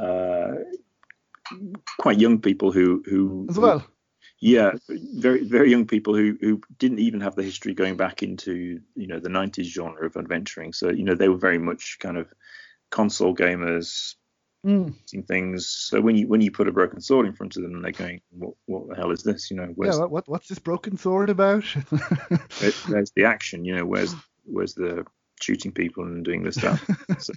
Uh, quite young people who who as well. yeah, very very young people who who didn't even have the history going back into you know the 90s genre of adventuring. So you know they were very much kind of console gamers, mm. things. So when you when you put a broken sword in front of them, they're going, "What what the hell is this?" You know, yeah, what what's this broken sword about? where's the action? You know, where's where's the shooting people and doing this stuff. so,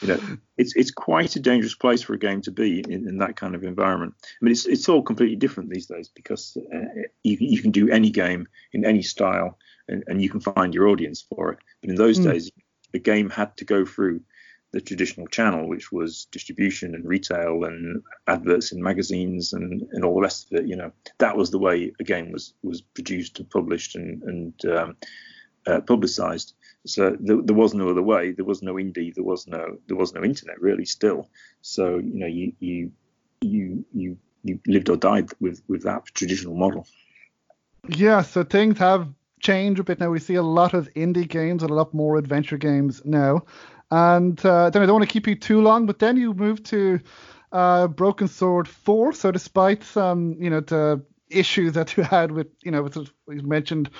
you know, it's it's quite a dangerous place for a game to be in, in that kind of environment. I mean, it's it's all completely different these days because uh, you you can do any game in any style and, and you can find your audience for it. But in those mm. days, the game had to go through the traditional channel, which was distribution and retail and adverts in magazines and, and all the rest of it. You know, that was the way a game was was produced and published and and um, uh, publicized. So there, there, was no other way. There was no indie. There was no there was no internet really still. So you know you you you you you lived or died with with that traditional model. Yeah. So things have changed a bit now. We see a lot of indie games and a lot more adventure games now. And uh, then I don't want to keep you too long, but then you move to uh, Broken Sword 4. So despite some, you know, the issues that you had with, you know, with, you mentioned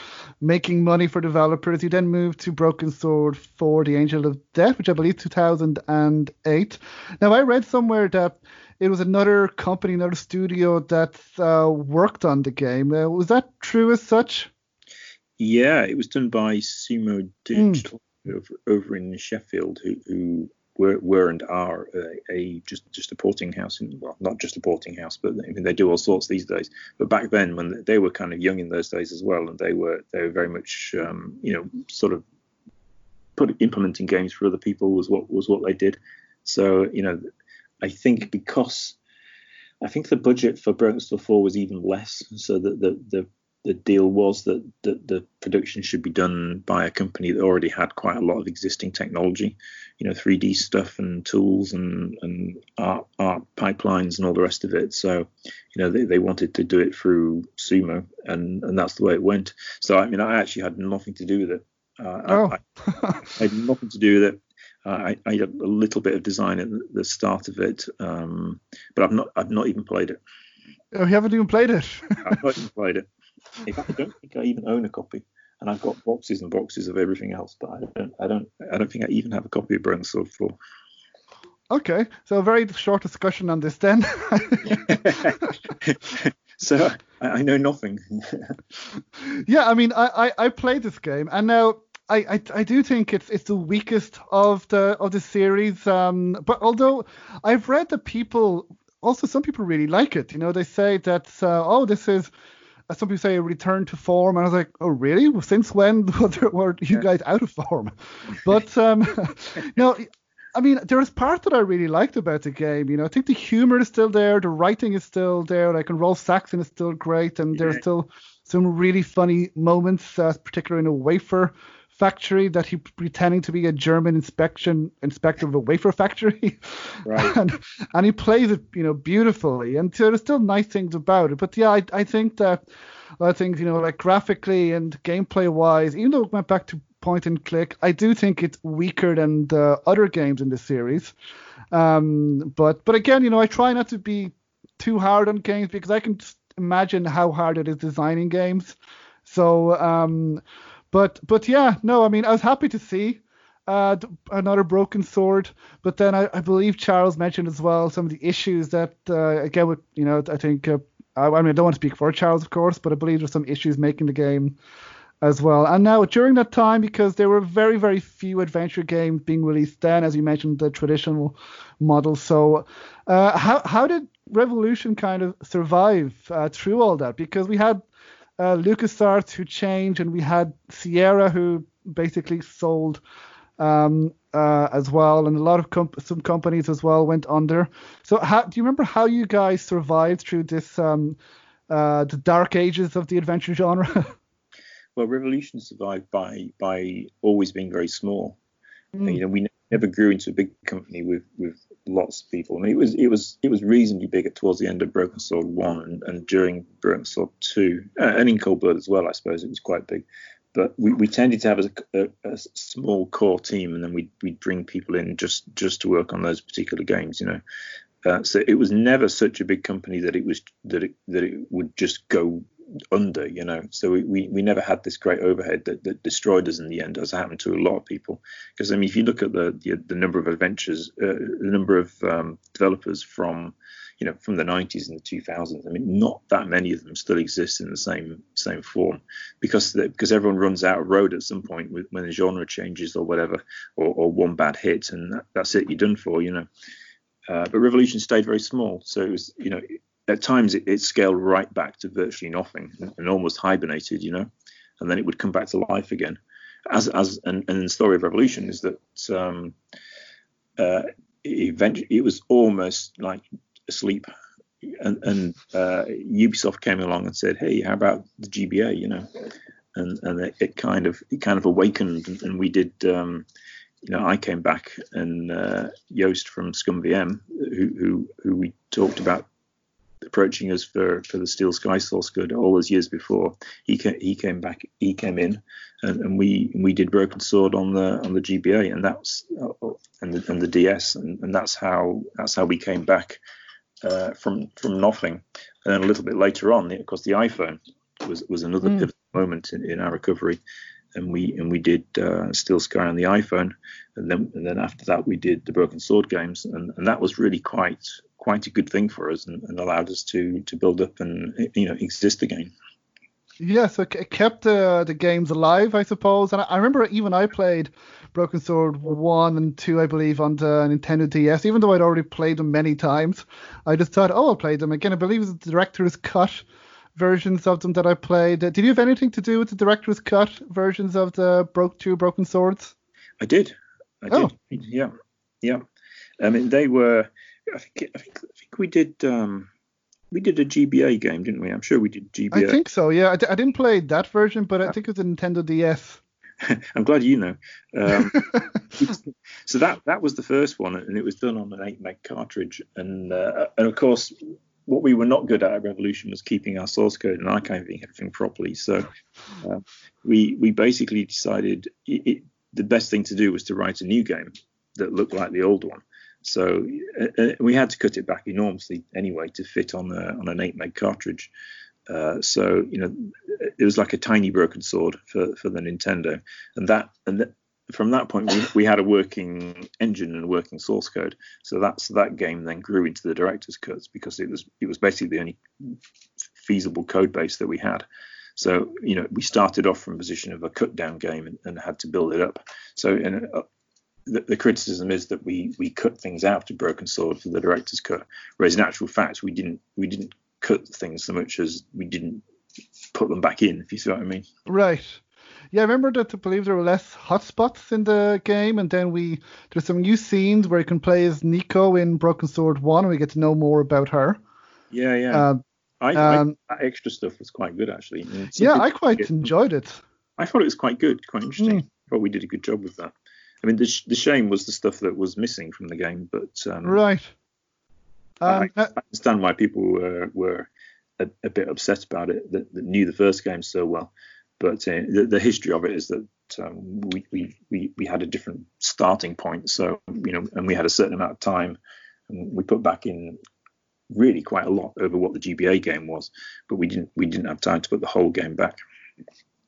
making money 4 developers. You then moved to Broken Sword for the Angel of Death, which I believe 2008. Now, I read somewhere that it was another company, another studio that uh, worked on the game. Uh, was that true as such? Yeah, it was done by Sumo Digital mm. over, over in Sheffield, who, who were, were and are a, a, just just a porting house. In, well, not just a porting house, but I mean, they do all sorts these days. But back then, when they were kind of young in those days as well, and they were they were very much um, you know sort of put implementing games for other people was what was what they did. So you know, I think because I think the budget for Broken Sword 4 was even less, so that the the the deal was that, that the production should be done by a company that already had quite a lot of existing technology, you know, 3D stuff and tools and, and art, art pipelines and all the rest of it. So, you know, they, they wanted to do it through Sumo, and, and that's the way it went. So, I mean, I actually had nothing to do with it. Uh, oh. I, I, had nothing to do with it. Uh, I, I had a little bit of design at the start of it, um, but I've not I've not even played it. Oh, you haven't even played it. I've not even played it. In fact, I don't think I even own a copy, and I've got boxes and boxes of everything else, but I don't, I don't, I don't think I even have a copy of Broken Sword 4. Okay, so a very short discussion on this then. so I, I, know nothing. yeah, I mean, I, I, I played this game, and now I, I, I do think it's it's the weakest of the of the series. Um, but although I've read that people also some people really like it. You know, they say that uh, oh, this is some people say a return to form, and I was like, oh really? Since when were you guys out of form? But um, know, I mean, there is part that I really liked about the game. You know, I think the humor is still there, the writing is still there. Like, and Rolf Saxon is still great, and there's still some really funny moments, uh, particularly in a wafer factory that he pretending to be a German inspection inspector of a wafer factory. Right. and, and he plays it, you know, beautifully. And so there's still nice things about it. But yeah, I, I think that I think, you know, like graphically and gameplay wise, even though it went back to point and click, I do think it's weaker than the other games in the series. Um, but but again, you know, I try not to be too hard on games because I can imagine how hard it is designing games. So um, but but yeah, no, I mean, I was happy to see uh, another broken sword. But then I, I, believe Charles mentioned as well some of the issues that uh, again, with you know, I think uh, I, I, mean, I don't want to speak for Charles, of course, but I believe there's some issues making the game as well. And now during that time, because there were very very few adventure games being released then, as you mentioned, the traditional model. So uh, how how did Revolution kind of survive uh, through all that? Because we had uh, LucasArts who changed, and we had Sierra who basically sold um, uh, as well, and a lot of comp- some companies as well went under. So, how, do you remember how you guys survived through this um, uh, the dark ages of the adventure genre? well, Revolution survived by by always being very small. Mm. You know, we never grew into a big company with with lots of people. I mean, it was it was it was reasonably big at towards the end of Broken Sword one and, and during Broken Sword two, uh, and in Cold Blood as well. I suppose it was quite big, but we, we tended to have a, a, a small core team, and then we we'd bring people in just just to work on those particular games. You know, uh, so it was never such a big company that it was that it that it would just go under, you know. So we, we, we never had this great overhead that, that destroyed us in the end, as happened to a lot of people. Because I mean, if you look at the the, the number of adventures, uh, the number of um, developers from you know from the 90s and the 2000s, I mean, not that many of them still exist in the same same form because the, because everyone runs out of road at some point with, when the genre changes or whatever, or, or one bad hit and that, that's it, you're done for, you know. Uh, but Revolution stayed very small, so it was you know at times it, it, scaled right back to virtually nothing and almost hibernated, you know, and then it would come back to life again. As as and, and the story of Revolution is that um, uh, eventually it was almost like asleep, and, and uh, Ubisoft came along and said, "Hey, how about the GBA?" You know, and and it, it kind of it kind of awakened, and, and we did. Um, you know, I came back and uh, Joost from ScummVM, who, who who we talked about approaching us for, for the Steel Sky source code all those years before. He came, he came back, he came in, and, and we we did Broken Sword on the on the GBA, and that's and the, and the DS, and, and that's how that's how we came back uh, from from nothing. And then a little bit later on, of course, the iPhone was was another mm. pivotal moment in, in our recovery and we and we did uh, Steel Sky on the iPhone, and then and then after that we did the Broken Sword games, and, and that was really quite quite a good thing for us and, and allowed us to to build up and you know exist again. Yeah, so it kept uh, the games alive, I suppose. And I, remember even I played Broken Sword 1 and 2, I believe, on the Nintendo DS, even though I'd already played them many times. I just thought, oh, I'll play them again. I believe the director's cut versions of them that I played. Did you have anything to do with the director's cut versions of the Broke Two Broken Swords? I did. I oh. did. Yeah, yeah. I mean, they were. I think. I think. I think we did. Um, we did a GBA game, didn't we? I'm sure we did GBA. I think so. Yeah, I d- I didn't play that version, but I think it was a Nintendo DS. I'm glad you know. Um, so that that was the first one, and it was done on an eight meg cartridge. And uh, and of course, what we were not good at at Revolution was keeping our source code and archiving everything properly. So uh, we we basically decided it, it, the best thing to do was to write a new game that looked like the old one. So uh, uh we had to cut it back enormously anyway to fit on a, on an eight meg cartridge. Uh, so you know, it was like a tiny broken sword for, for the Nintendo, and that and from that point we, we had a working engine and a working source code. So that's that game then grew into the director's cuts because it was it was basically the only feasible code base that we had. So you know, we started off from a position of a cut down game and, and had to build it up. So and uh, the, the, criticism is that we we cut things out of Broken Sword for the director's cut, whereas in actual fact we didn't we didn't cut things so much as we didn't put them back in, if you see what I mean. Right. Yeah, I remember that I believe there were less hotspots in the game, and then we there's some new scenes where you can play as Nico in Broken Sword One, and we get to know more about her. Yeah, yeah. Um, I, um, I, that extra stuff was quite good actually. Yeah, I quite it, enjoyed it. I thought it was quite good, quite interesting. Mm. I thought we did a good job with that. I mean, the, the shame was the stuff that was missing from the game, but um, right. Um, I, I, understand why people were were a, a bit upset about it that, that, knew the first game so well. But uh, the, the, history of it is that um, we, we, we, we had a different starting point. So, you know, and we had a certain amount of time. And we put back in really quite a lot over what the GBA game was, but we didn't we didn't have time to put the whole game back.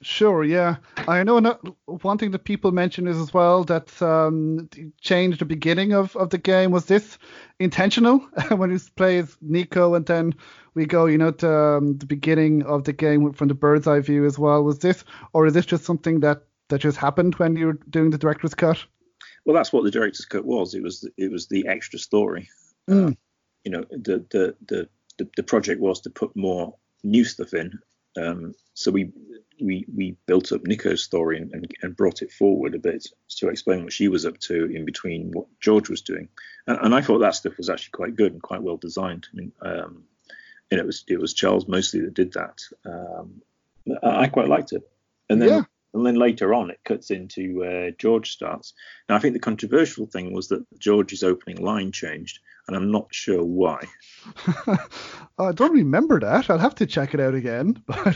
Sure, yeah. I know one thing that people mention is as well that um, changed the beginning of, of the game. Was this intentional when you play as Nico and then we go, you know, to um, the beginning of the game from the bird's eye view as well? Was this, or is this just something that, that just happened when you were doing the director's cut? Well, that's what the director's cut was. It was it was the extra story. Mm. Uh, you know, the, the the the the project was to put more new stuff in. Um, so we we we built up Nico's story and, and, and, brought it forward a bit to explain what she was up to in between what George was doing, and, and I thought that stuff was actually quite good and quite well designed. I mean, um, and it was it was Charles mostly that did that. Um, I quite liked it, and then. Yeah. And then later on, it cuts into uh, George starts. Now, I think the controversial thing was that George's opening line changed, and I'm not sure why. I don't remember that. I'll have to check it out again. But I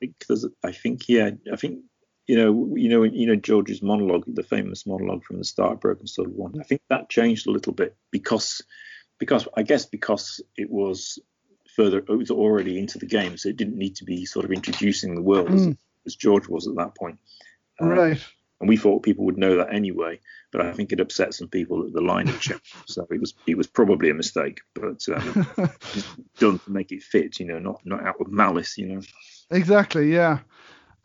think there's, I think yeah, I think you know, you know, you know George's monologue, the famous monologue from the start, Broken Sword One. I think that changed a little bit because, because I guess because it was further, it was already into the game, so it didn't need to be sort of introducing the world mm. As. George was at that point. Uh, right and we thought people would know that anyway. But I think it upset some people that the line had changed, so it was it was probably a mistake, but um, done to make it fit, you know, not not out of malice, you know. Exactly, yeah.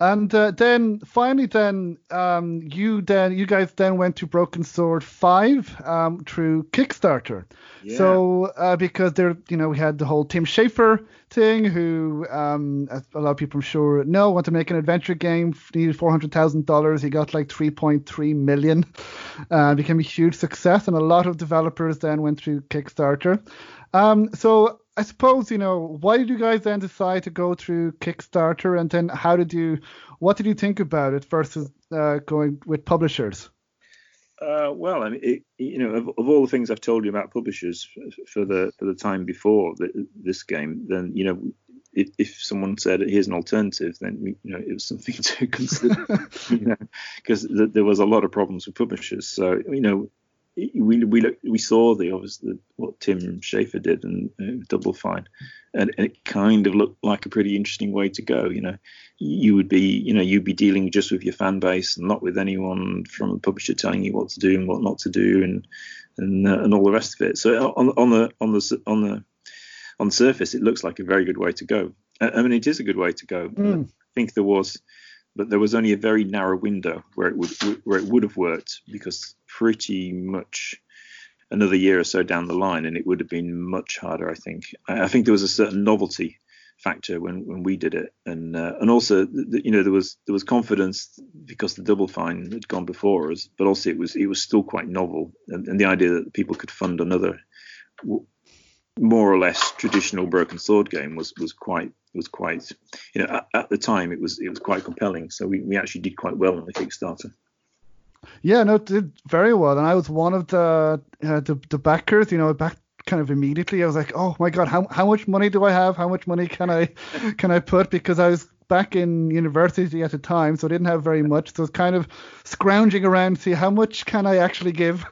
And uh, then finally, then um, you then you guys then went to Broken Sword Five um, through Kickstarter. Yeah. So uh, because there, you know, we had the whole Tim Schafer thing, who um, a lot of people I'm sure know, want to make an adventure game, needed four hundred thousand dollars. He got like three point three million. Uh, became a huge success, and a lot of developers then went through Kickstarter. Um, so I suppose you know why did you guys then decide to go through Kickstarter, and then how did you, what did you think about it versus uh, going with publishers? Uh, well, I mean, it, you know, of, of, all the things I've told you about publishers for the for the time before the, this game, then you know, if, if, someone said here's an alternative, then you know it was something to consider, you know, because th- there was a lot of problems with publishers. So you know, we we look, we saw the obviously what Tim Schafer did and uh, Double Fine, and, and, it kind of looked like a pretty interesting way to go. You know, you would be you know you'd be dealing just with your fan base and not with anyone from a publisher telling you what to do and what not to do and and uh, and all the rest of it. So on on the on the on the on the surface, it looks like a very good way to go. I mean, it is a good way to go. Mm. I think there was but there was only a very narrow window where it would where it would have worked because pretty much another year or so down the line, and it would have been much harder. I think. I think there was a certain novelty factor when, when we did it, and uh, and also you know there was there was confidence because the Double Fine had gone before us, but also it was it was still quite novel, and, and the idea that people could fund another more or less traditional broken sword game was was quite was quite you know at, at, the time it was it was quite compelling. So we, we actually did quite well on the kickstarter. Yeah no it did very well. And i was one of the uh, the, the backers you know back kind of immediately. I was like oh my god how, how much money do i have? How much money can i can i put? Because i was back in university at the time so i didn't have very much. So i was kind of scrounging around to see how much can i actually give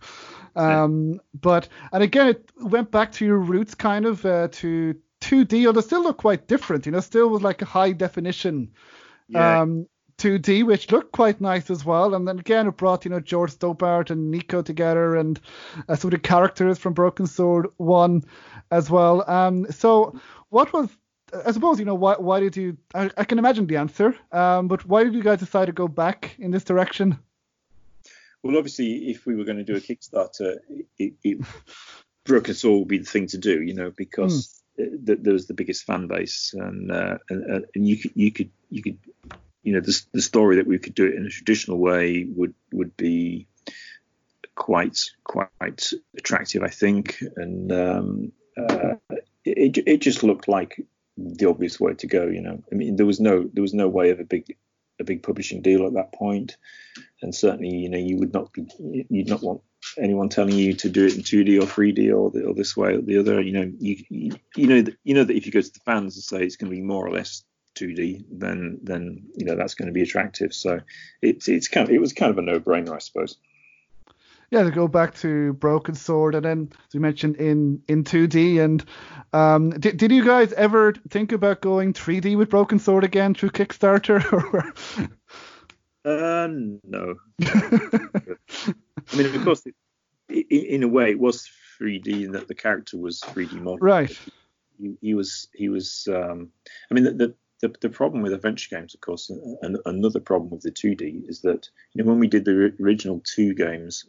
um, but and again, it went back to your roots, kind of uh, to 2D, although still look quite different. You know, still was like a high definition yeah. um, 2D, which looked quite nice as well. And then again, it brought you know George Stobbart and Nico together, and uh, some of the characters from Broken Sword One as well. Um, so what was I suppose you know why why did you I, I can imagine the answer, um, but why did you guys decide to go back in this direction? Well, obviously, if we were going to do a Kickstarter, it, it Sword would be the thing to do, you know, because mm. th- there was the biggest fan base, and uh, and, and you could you could you could you know the the story that we could do it in a traditional way would would be quite quite attractive, I think, and um, uh, it it just looked like the obvious way to go. You know, I mean, there was no there was no way of a big a big publishing deal at that point, and certainly you know you would not be you'd not want anyone telling you to do it in 2D or 3D or, the, or this way or the other. You know you you, you know that, you know that if you go to the fans and say it's going to be more or less 2D, then then you know that's going to be attractive. So it's it's kind of it was kind of a no-brainer, I suppose. Yeah, to go back to Broken Sword, and then as you mentioned in in 2D, and um, did, did you guys ever think about going 3D with Broken Sword again through Kickstarter? uh, no. I mean, of course, it, in a way, it was 3D in that the character was 3D model. Right. He, he was he was. Um, I mean, the, the the problem with adventure games, of course, and another problem with the 2D is that you know when we did the original two games,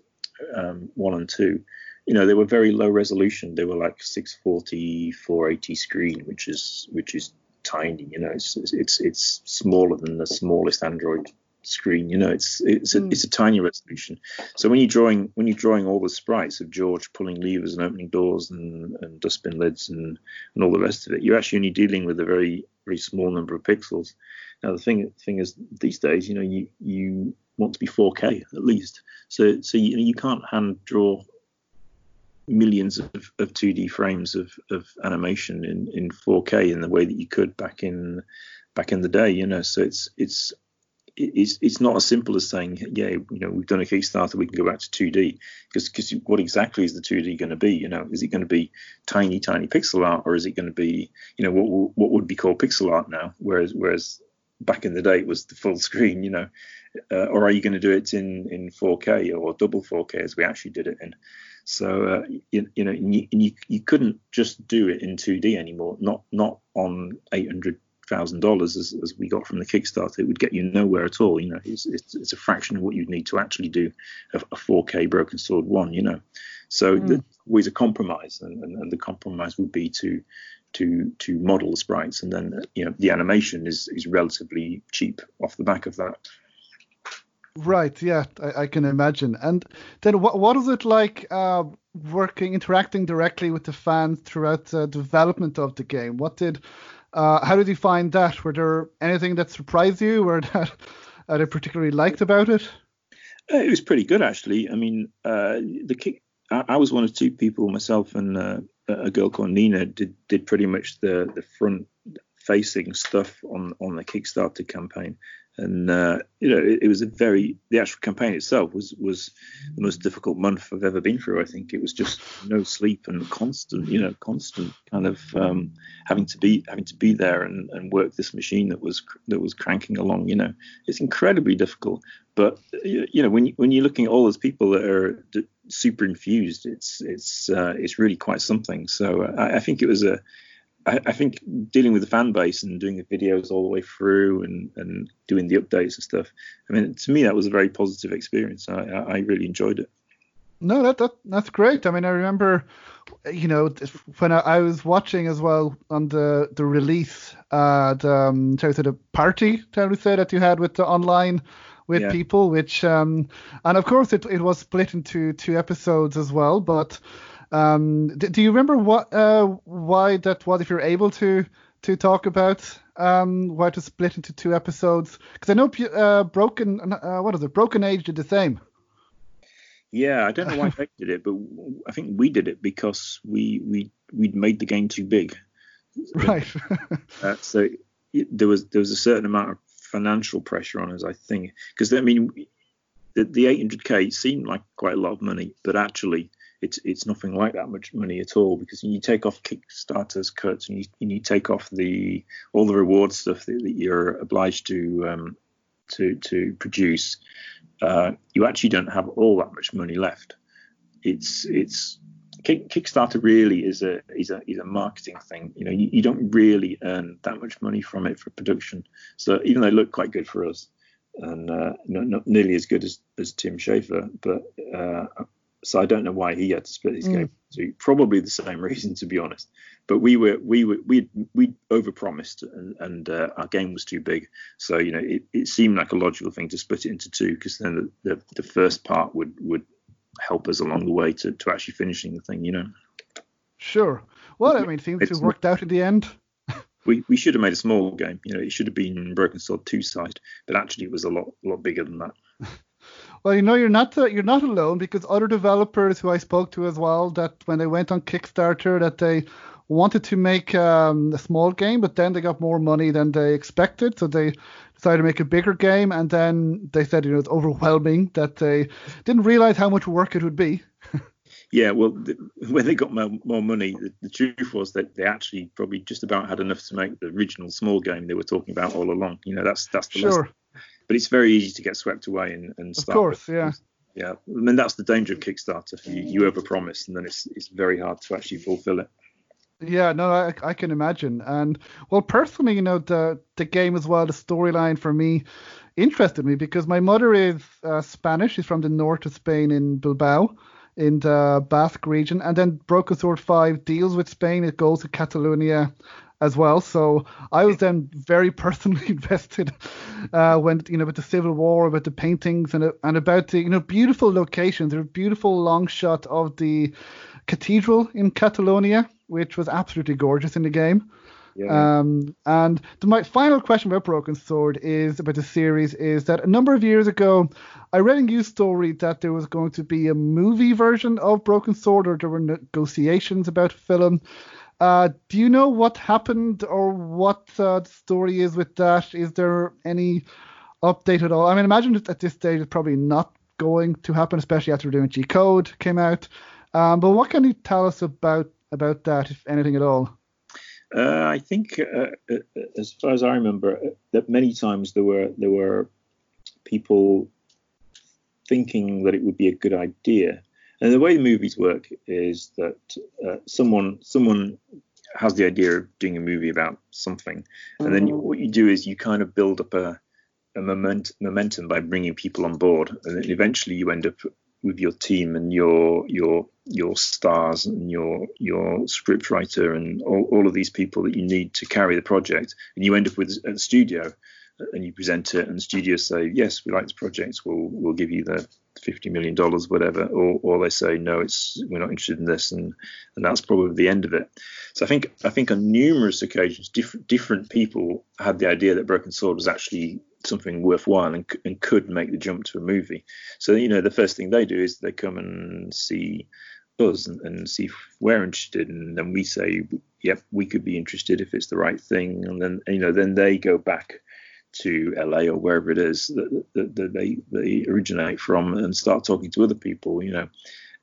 um, one and two, you know, they were very low resolution. They were like 640, 480 screen, which is which is tiny. You know, it's it's it's smaller than the smallest Android screen. You know, it's it's a, mm. it's a tiny resolution. So when you're drawing when you're drawing all the sprites of George pulling levers and opening doors and, and dustbin lids and and all the rest of it, you're actually only dealing with a very very small number of pixels. Now the thing thing is these days, you know, you you want to be 4K at least. So so you you can't hand draw millions of, of 2D frames of, of animation in, in 4K in the way that you could back in back in the day. You know, so it's it's it's it's not as simple as saying, yeah, you know, we've done a Kickstarter, we can go back to 2D, because because what exactly is the 2D going to be? You know, is it going to be tiny, tiny pixel art, or is it going to be, you know, what what would be called pixel art now? Whereas whereas back in the day it was the full screen, you know, uh, or are you going to do it in in 4K or double 4K as we actually did it in? So uh, you, you, know you, you, you couldn't just do it in 2D anymore. Not not on 800 thousand dollars as, as we got from the Kickstarter, it would get you nowhere at all. You know, it's, it's, it's a fraction of what you'd need to actually do a, a 4K Broken Sword one. You know, so mm. there's always a compromise, and, and, and, the compromise would be to to to model sprites, and then you know the animation is is relatively cheap off the back of that. Right. Yeah, I, I can imagine. And then what what is it like uh, working, interacting directly with the fans throughout the development of the game? What did, uh, how did you find that? Were there anything that surprised you, or that uh, that particularly liked about it? Uh, it was pretty good actually. I mean, uh, the kick. I, I, was one of two people, myself and uh, a girl called Nina, did did pretty much the the front facing stuff on on the Kickstarter campaign and uh, you know it, it, was a very the actual campaign itself was was the most difficult month I've ever been through. I think it was just no sleep and constant, you know, constant kind of um, having to be having to be there and, and work this machine that was that was cranking along. You know, it's incredibly difficult. But you know, when you, when you're looking at all those people that are super infused, it's it's uh, it's really quite something. So uh, I, I think it was a I, I, think dealing with the fan base and doing the videos all the way through and, and doing the updates and stuff. I mean, to me, that was a very positive experience. I, I really enjoyed it. No, that, that that's great. I mean, I remember, you know, when I, I was watching as well on the the release, uh, the um, the party, we say, that you had with the online with yeah. people, which um, and of course it it was split into two episodes as well, but Um, do, do you remember what uh, why that was? If you're able to to talk about um, why it was split into two episodes, because I know uh, Broken uh, what is it? Broken Age did the same. Yeah, I don't know why they did it, but I think we did it because we we we'd made the game too big. Right. uh, so it, there was there was a certain amount of financial pressure on us, I think, because I mean, the, the 800k seemed like quite a lot of money, but actually it's it's nothing like that much money at all because you take off Kickstarter's cuts and you, and you take off the all the reward stuff that, that you're obliged to um, to to produce, uh, you actually don't have all that much money left. It's it's Kickstarter really is a is a is a marketing thing. You know, you, you don't really earn that much money from it for production. So even though it looked quite good for us, and uh, not, not nearly as good as, as Tim Schafer, but uh, so I don't know why he had to split his mm. game. So probably the same reason, to be honest. But we were we were we we overpromised, and, and uh, our game was too big. So you know, it, it seemed like a logical thing to split it into two, because then the, the, the first part would would help us along the way to to actually finishing the thing. You know. Sure. Well, I mean, things have worked out in the end. we, we should have made a small game. You know, it should have been Broken Sword two side, but actually it was a lot lot bigger than that. Well, you know, you're not uh, you're not alone because other developers who I spoke to as well that when they went on Kickstarter that they wanted to make um, a small game, but then they got more money than they expected, so they decided to make a bigger game, and then they said you know it's overwhelming that they didn't realize how much work it would be. yeah, well, the, when they got more, more money, the, the, truth was that they actually probably just about had enough to make the original small game they were talking about all along. You know, that's that's the sure. lesson but it's very easy to get swept away and, and start. Of course, with, yeah. Yeah, I mean that's the danger of Kickstarter. You, you overpromise, and then it's it's very hard to actually fulfill it. Yeah, no, I, I can imagine. And well, personally, you know, the the game as well, the storyline for me interested me because my mother is uh, Spanish. She's from the north of Spain in Bilbao, in the Basque region, and then Broken Sword Five deals with Spain. It goes to Catalonia as well. So I was then very personally invested uh, when you know with the Civil War, about the paintings and and about the you know beautiful locations. There's a beautiful long shot of the cathedral in Catalonia, which was absolutely gorgeous in the game. Yeah. Um, and the, my final question about Broken Sword is about the series is that a number of years ago, I read a news story that there was going to be a movie version of Broken Sword, or there were negotiations about a film. Uh, do you know what happened or what uh, the story is with that? Is there any update at all? I mean, imagine at this stage it's probably not going to happen, especially after Vinci Code came out. Um, but what can you tell us about about that, if anything at all? Uh, I think, uh, uh, as far as I remember, uh, that many times there were there were people thinking that it would be a good idea and the way the movies work is that uh, someone someone has the idea of doing a movie about something, and then mm-hmm. what you do is you kind of build up a, a moment, momentum by bringing people on board, and then eventually you end up with your team and your your your stars and your your scriptwriter and all, all of these people that you need to carry the project, and you end up with a studio and you present it, and the studios say, "Yes, we like this project. We'll we'll give you the fifty million dollars, whatever," or or they say, "No, it's we're not interested in this," and and that's probably the end of it. So I think I think on numerous occasions, different different people had the idea that Broken Sword was actually something worthwhile and, and could make the jump to a movie. So you know, the first thing they do is they come and see us and, and see if we're interested, and then we say, "Yep, we could be interested if it's the right thing," and then you know, then they go back to LA or wherever it is that, that, that, they they originate from and start talking to other people, you know.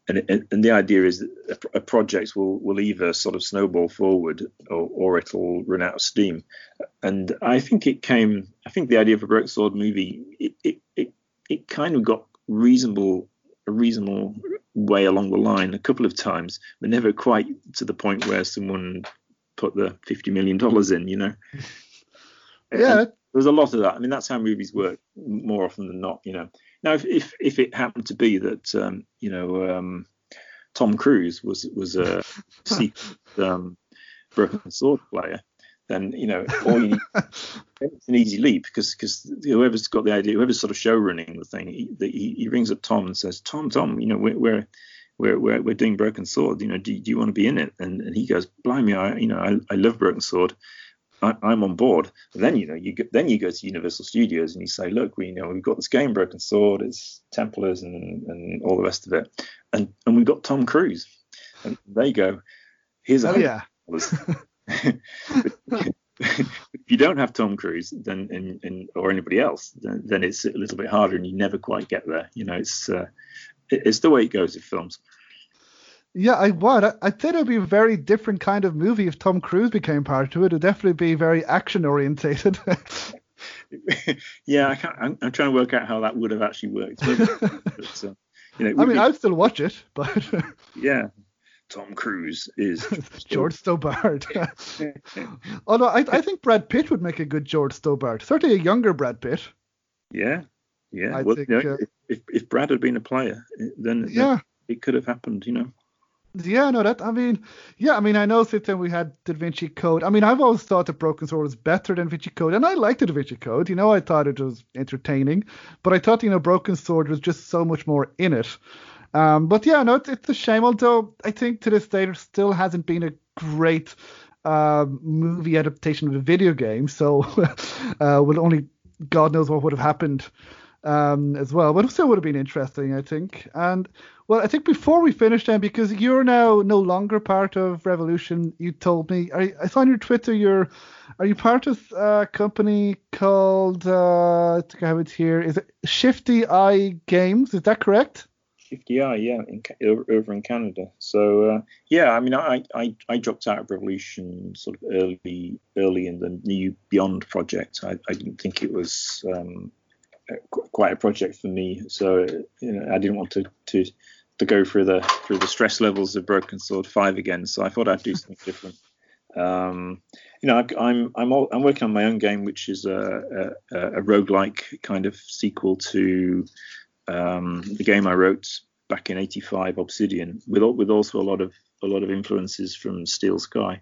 And, and, and the idea is that a, project will, will either sort of snowball forward or, or it'll run out of steam. And I think it came, I think the idea of a Broken Sword movie, it, it, it, it kind of got reasonable, a reasonable way along the line a couple of times, but never quite to the point where someone put the $50 million in, you know. Yeah, there's a lot of that. I mean, that's how movies work more often than not. You know, now if if, if it happened to be that um, you know um, Tom Cruise was was a secret um, broken sword player, then you know all you need, it's an easy leap because because whoever's got the idea, whoever's sort of show running the thing, he, he, he rings up Tom and says, Tom, Tom, you know we're, we're we're, we're, we're doing Broken Sword. You know, do, do you want to be in it? And, and he goes, blimey, I, you know, I, I love Broken Sword. I, am on board. And then you know, you get, then you go to Universal Studios and you say, look, we you know we've got this game, Broken Sword, it's Templars and, and all the rest of it, and and we've got Tom Cruise, and they go, here's a oh, yeah. if you don't have Tom Cruise, then and, and or anybody else, then, then, it's a little bit harder, and you never quite get there. You know, it's uh, it's the way it goes with films. Yeah, I would. I, I'd say it would be a very different kind of movie if Tom Cruise became part of it. It'd definitely be very action orientated. yeah, I can't, I'm, I'm, trying to work out how that would have actually worked. But, uh, you know, I mean, be, I'd still watch it, but yeah, Tom Cruise is George Stobbart. Although I, I think Brad Pitt would make a good George Stobbart, certainly a younger Brad Pitt. Yeah, yeah. I well, think, you know, uh, if, if Brad had been a player, then yeah, it could have happened. You know. Yeah, no, that I mean, yeah, I mean, I know since then we had Da Vinci Code. I mean, I've always thought that Broken Sword was better than Da Vinci Code, and I liked the Da Vinci Code. You know, I thought it was entertaining, but I thought you know Broken Sword was just so much more in it. Um, but yeah, no, it's, it's a shame. Although I think to this day there still hasn't been a great uh, movie adaptation of a video game. So, uh, will only God knows what would have happened um, as well. But still would have been interesting, I think. And well, I think before we finish then, because you're now no longer part of Revolution, you told me. I, I saw on your Twitter you're are you part of a company called uh, I think I have it here. Is it Shifty Eye Games? Is that correct? 50i, yeah, in, over in Canada. So uh, yeah, I mean, I, I I dropped out of Revolution sort of early early in the new Beyond project. I, I didn't think it was um, quite a project for me, so you know, I didn't want to to to go through the through the stress levels of Broken Sword Five again. So I thought I'd do something different. Um, you know, I, I'm I'm all, I'm working on my own game, which is a, a, a roguelike kind of sequel to um, the game I wrote back in '85, Obsidian, with with also a lot of a lot of influences from Steel Sky.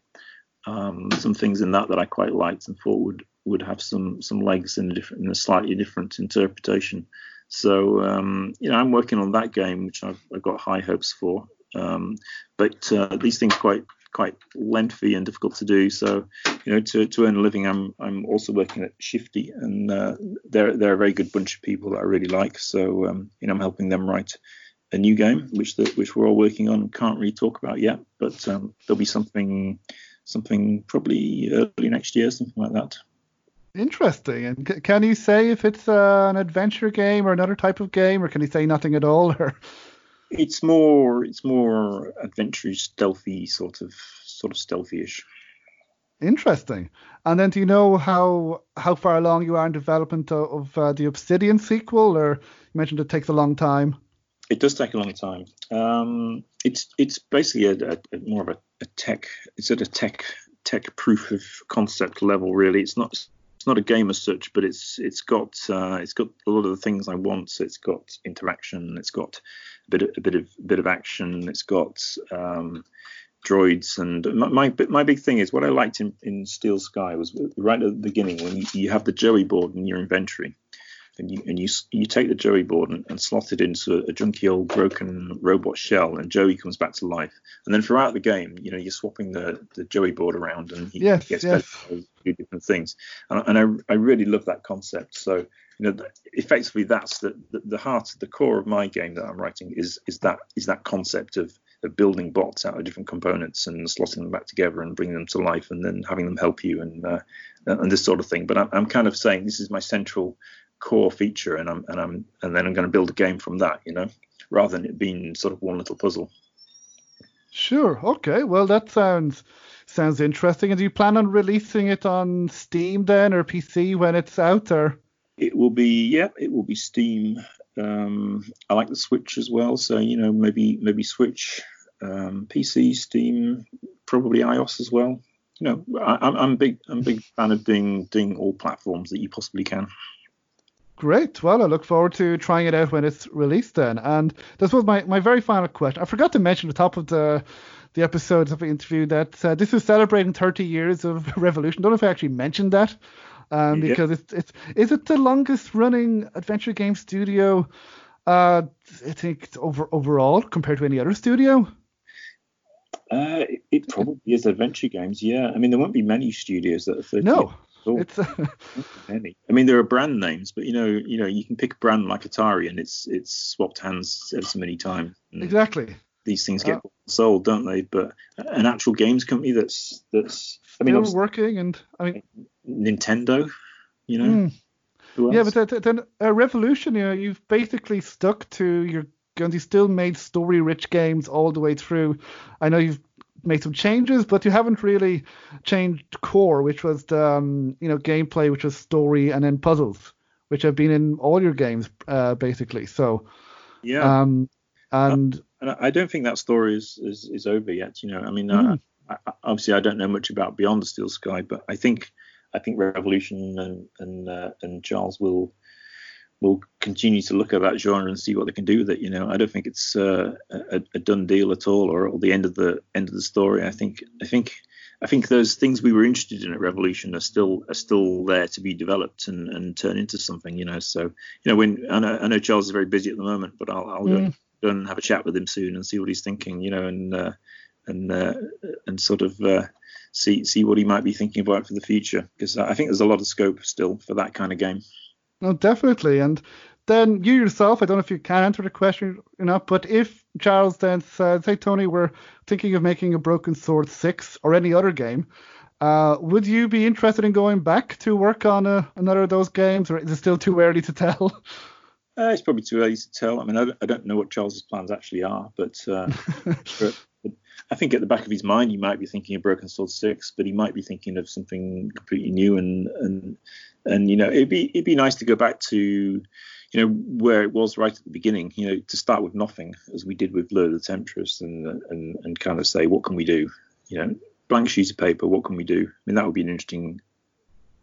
Um, some things in that that I quite liked and thought would would have some some legs in a different in a slightly different interpretation. So um, you know, I'm working on that game, which I've, I've got high hopes for. Um, but uh, these things quite quite lengthy and difficult to do. So, you know, to, to earn a living, I'm I'm also working at Shifty, and uh, they're they're a very good bunch of people that I really like. So, um, you know, I'm helping them write a new game, which the, which we're all working on. Can't really talk about yet, but um, there'll be something something probably early next year, something like that. Interesting. And c- can you say if it's uh, an adventure game or another type of game, or can you say nothing at all? Or it's more it's more adventurous, stealthy sort of sort of stealthy-ish. Interesting. And then, do you know how how far along you are in development of, of uh, the Obsidian sequel? Or you mentioned it takes a long time. It does take a long time. Um, it's it's basically a, a, a more of a, a, tech. It's at a tech tech proof of concept level. Really, it's not it's not a game as such, but it's it's got uh, it's got a lot of the things I want. So it's got interaction. It's got a bit of, a bit of bit of action. It's got um, droids and my, my, my big thing is what I liked in, in Steel Sky was right at the beginning when you, you have the Joey board in your inventory and you and you you take the Joey board and, and slot it into a, junky old broken robot shell, and Joey comes back to life. And then throughout the game, you know, you're swapping the, the Joey board around, and he yes, gets yes. better do different things. And, and I I really love that concept. So you know, effectively, that's the, the the heart, the core of my game that I'm writing is is that is that concept of of building bots out of different components and slotting them back together and bringing them to life and then having them help you and uh, and this sort of thing. But I'm, I'm kind of saying this is my central core feature, and I'm and I'm and then I'm going to build a game from that, you know, rather than it being sort of one little puzzle. Sure. Okay. Well, that sounds sounds interesting. And do you plan on releasing it on Steam then, or PC when it's out, or? It will be yeah, it will be Steam. Um, I like the Switch as well, so you know maybe maybe Switch, um, PC, Steam, probably iOS as well. You know, I, I'm big I'm a big fan of doing doing all platforms that you possibly can. Great. Well, I look forward to trying it out when it's released then. And this was my, my very final question. I forgot to mention at the top of the the episodes of the interview that uh, this is celebrating 30 years of Revolution. Don't know if I actually mentioned that. Um, because it's it's is it the longest running adventure game studio Uh, I think over overall compared to any other studio. Uh, it, it probably is adventure games. Yeah, I mean there won't be many studios that are 30 No, it's uh, Many. I mean, there are brand names, but you know, you know, you can pick a brand like Atari, and it's it's swapped hands ever so many times. Exactly. These things get Uh, sold, don't they? But an actual games company that's that's, I mean, Still working, and I mean, Nintendo, you know, mm, yeah, but then, uh, Revolution, you know, you've basically stuck to your guns. You still made story-rich games all the way through. I know you've made some changes, but you haven't really changed core, which was the, um, you know gameplay, which was story, and then puzzles, which have been in all your games uh, basically. So, yeah. um, and And I I don't think that story is is, is over yet. You know, I mean, Mm. I, I, obviously I don't know much about Beyond the Steel Sky, but I think I think Revolution and and uh, and Charles will will continue to look at that genre and see what they can do with it. You know, I don't think it's uh, a, a done deal at all, or, or the end of the end of the story. I think I think I think those things we were interested in at Revolution are still are still there to be developed and, and turn into something. You know, so you know when I know, I know Charles is very busy at the moment, but I'll, I'll go, Mm. go and have a chat with him soon and see what he's thinking. You know, and uh, and uh, and sort of uh, see see what he might be thinking about for the future because I think there's a lot of scope still for that kind of game. No, definitely. And then you yourself, I don't know if you can answer the question or not, but if Charles then said, say, Tony, we're thinking of making a Broken Sword 6 or any other game, uh, would you be interested in going back to work on a, another of those games, or is it still too early to tell? Uh, it's probably too early to tell. I mean, I don't, I don't know what Charles's plans actually are, but, uh, I think at the back of his mind he might be thinking of Broken Sword Six, but he might be thinking of something completely new and and and you know it'd be it'd be nice to go back to you know where it was right at the beginning. You know, to start with nothing as we did with Lure the Temptress and and and kind of say what can we do? You know, blank sheet of paper. What can we do? I mean, that would be an interesting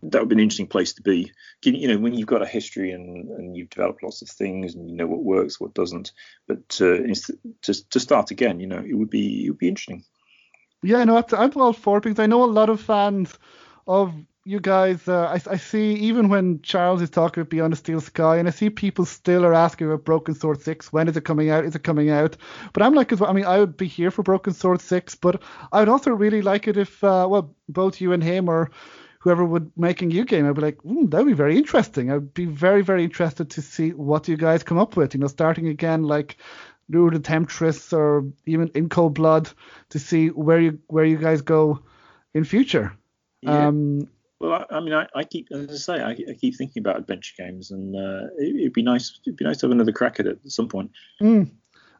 that would be an interesting place to be. You know, when you've got a history and, and you've developed lots of things and you know what works, what doesn't, but to to start again, you know, it would be it would be interesting. Yeah, no, I'm all for it because I know a lot of fans of you guys. Uh, I, I see even when Charles is talking about Beyond the Steel Sky, and I see people still are asking about Broken Sword Six. When is it coming out? Is it coming out? But I'm like, I mean, I would be here for Broken Sword Six, but I would also really like it if, uh, well, both you and him or whoever would make a new game, I'd be like, mm, that would be very interesting. I'd be very, very interested to see what you guys come up with. You know, starting again like Lure the Temptress or even In Cold Blood to see where you where you guys go in future. Yeah. Um, Well, I, I mean, I, I keep, as I say, I, I keep thinking about adventure games, and uh, it, it'd be nice. It'd be nice to have another crack at it at some point. mm.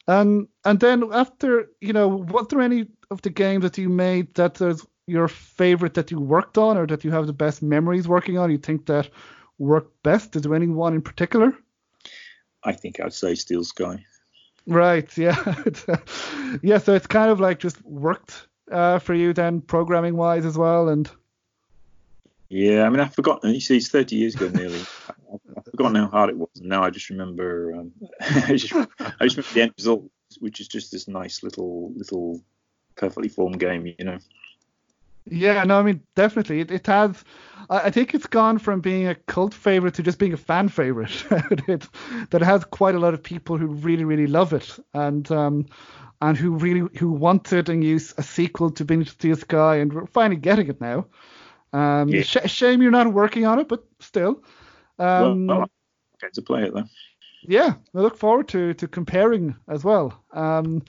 And and then after, you know, was there any of the games that you made that there's your favorite that you worked on or that you have the best memories working on? You think that worked best? Is there any one in particular? I think I'd say Steel Sky. Right. Yeah. yeah. So it's kind of like just worked uh, for you then, programming wise as well, and Yeah, I mean, I've forgotten. You see, it's 30 years ago nearly. I've, I've forgotten how hard it was, and now I just remember. Um, I, just, I just remember the end result, which is just this nice little, little, perfectly formed game. You know. Yeah, no, I mean definitely. It, it has. I, I think it's gone from being a cult favorite to just being a fan favorite. it, that has quite a lot of people who really, really love it, and um, and who really who wanted and use a sequel to Beneath the Sky, and we're finally getting it now. Um, Yeah. sh- shame you're not working on it, but still. Um, well, get to play it though. yeah, I look forward to to comparing as well. Um,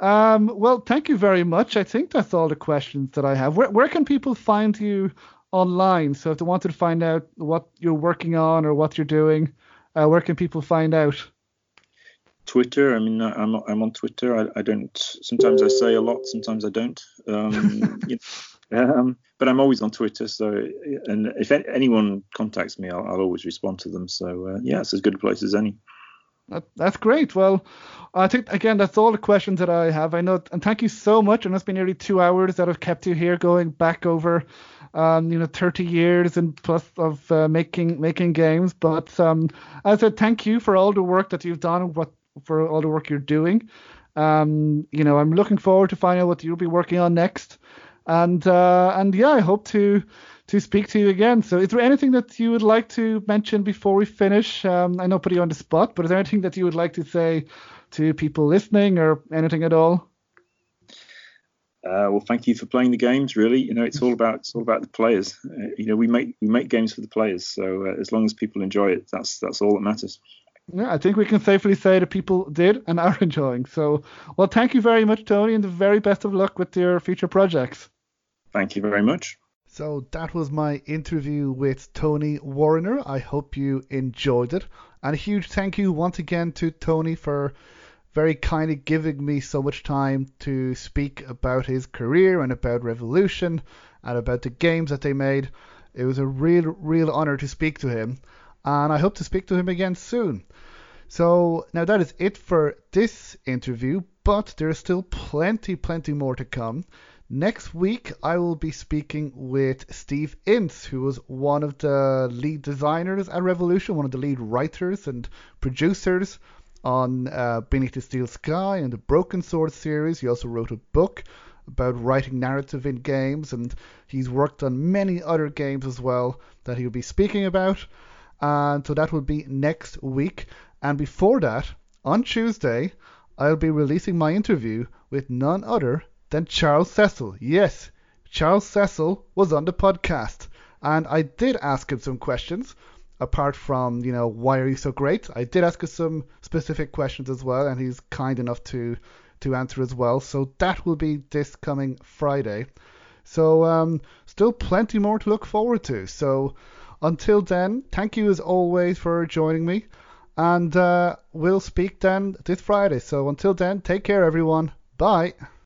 um, well, thank you very much. I think that's all the questions that I have. Where where can people find you online? So if they wanted to find out what you're working on or what you're doing, uh, where can people find out? Twitter. I mean, I'm I'm on Twitter. I, I don't. Sometimes I say a lot. Sometimes I don't. Um, you know, um, but I'm always on Twitter. So, and if anyone contacts me, I'll, I'll always respond to them. So, uh, yeah, it's as good a place as any. That, that's great. Well, I think again that's all the questions that I have. I know, and thank you so much. And it's been nearly two hours that I've kept you here, going back over, um, you know, 30 years and plus of uh, making making games. But um, as I said, thank you for all the work that you've done, what for all the work you're doing. Um, you know, I'm looking forward to finding out what you'll be working on next. And uh, and yeah, I hope to to speak to you again. So, is there anything that you would like to mention before we finish? Um, I know put you on the spot, but is there anything that you would like to say to people listening, or anything at all? Uh, well, thank you for playing the games. Really, you know, it's all about it's all about the players. Uh, you know, we make we make games for the players. So uh, as long as people enjoy it, that's that's all that matters. Yeah, I think we can safely say that people did and are enjoying. So, well, thank you very much, Tony, and the very best of luck with your future projects. Thank you very much. So that was my interview with Tony Warriner. I hope you enjoyed it. And a huge thank you once again to Tony for very kindly giving me so much time to speak about his career and about Revolution and about the games that they made. It was a real, real honor to speak to him, and I hope to speak to him again soon. So now that is it for this interview, but there is still plenty, plenty more to come. Next week, I will be speaking with Steve Ince, who was one of the lead designers at Revolution, one of the lead writers and producers on uh, Beneath the Steel Sky and the Broken Sword series. He also wrote a book about writing narrative in games, and he's worked on many other games as well that he'll be speaking about. And so that will be next week. And before that, on Tuesday, I'll be releasing my interview with none other than Charles Cecil. Yes, Charles Cecil was on the podcast, and I did ask him some questions apart from, you know, why are you so great? I did ask him some specific questions as well, and he's kind enough to to answer as well. So that will be this coming Friday. So um, still plenty more to look forward to. So until then, thank you as always for joining me, and uh, we'll speak then this Friday. So until then, take care, everyone. Bye.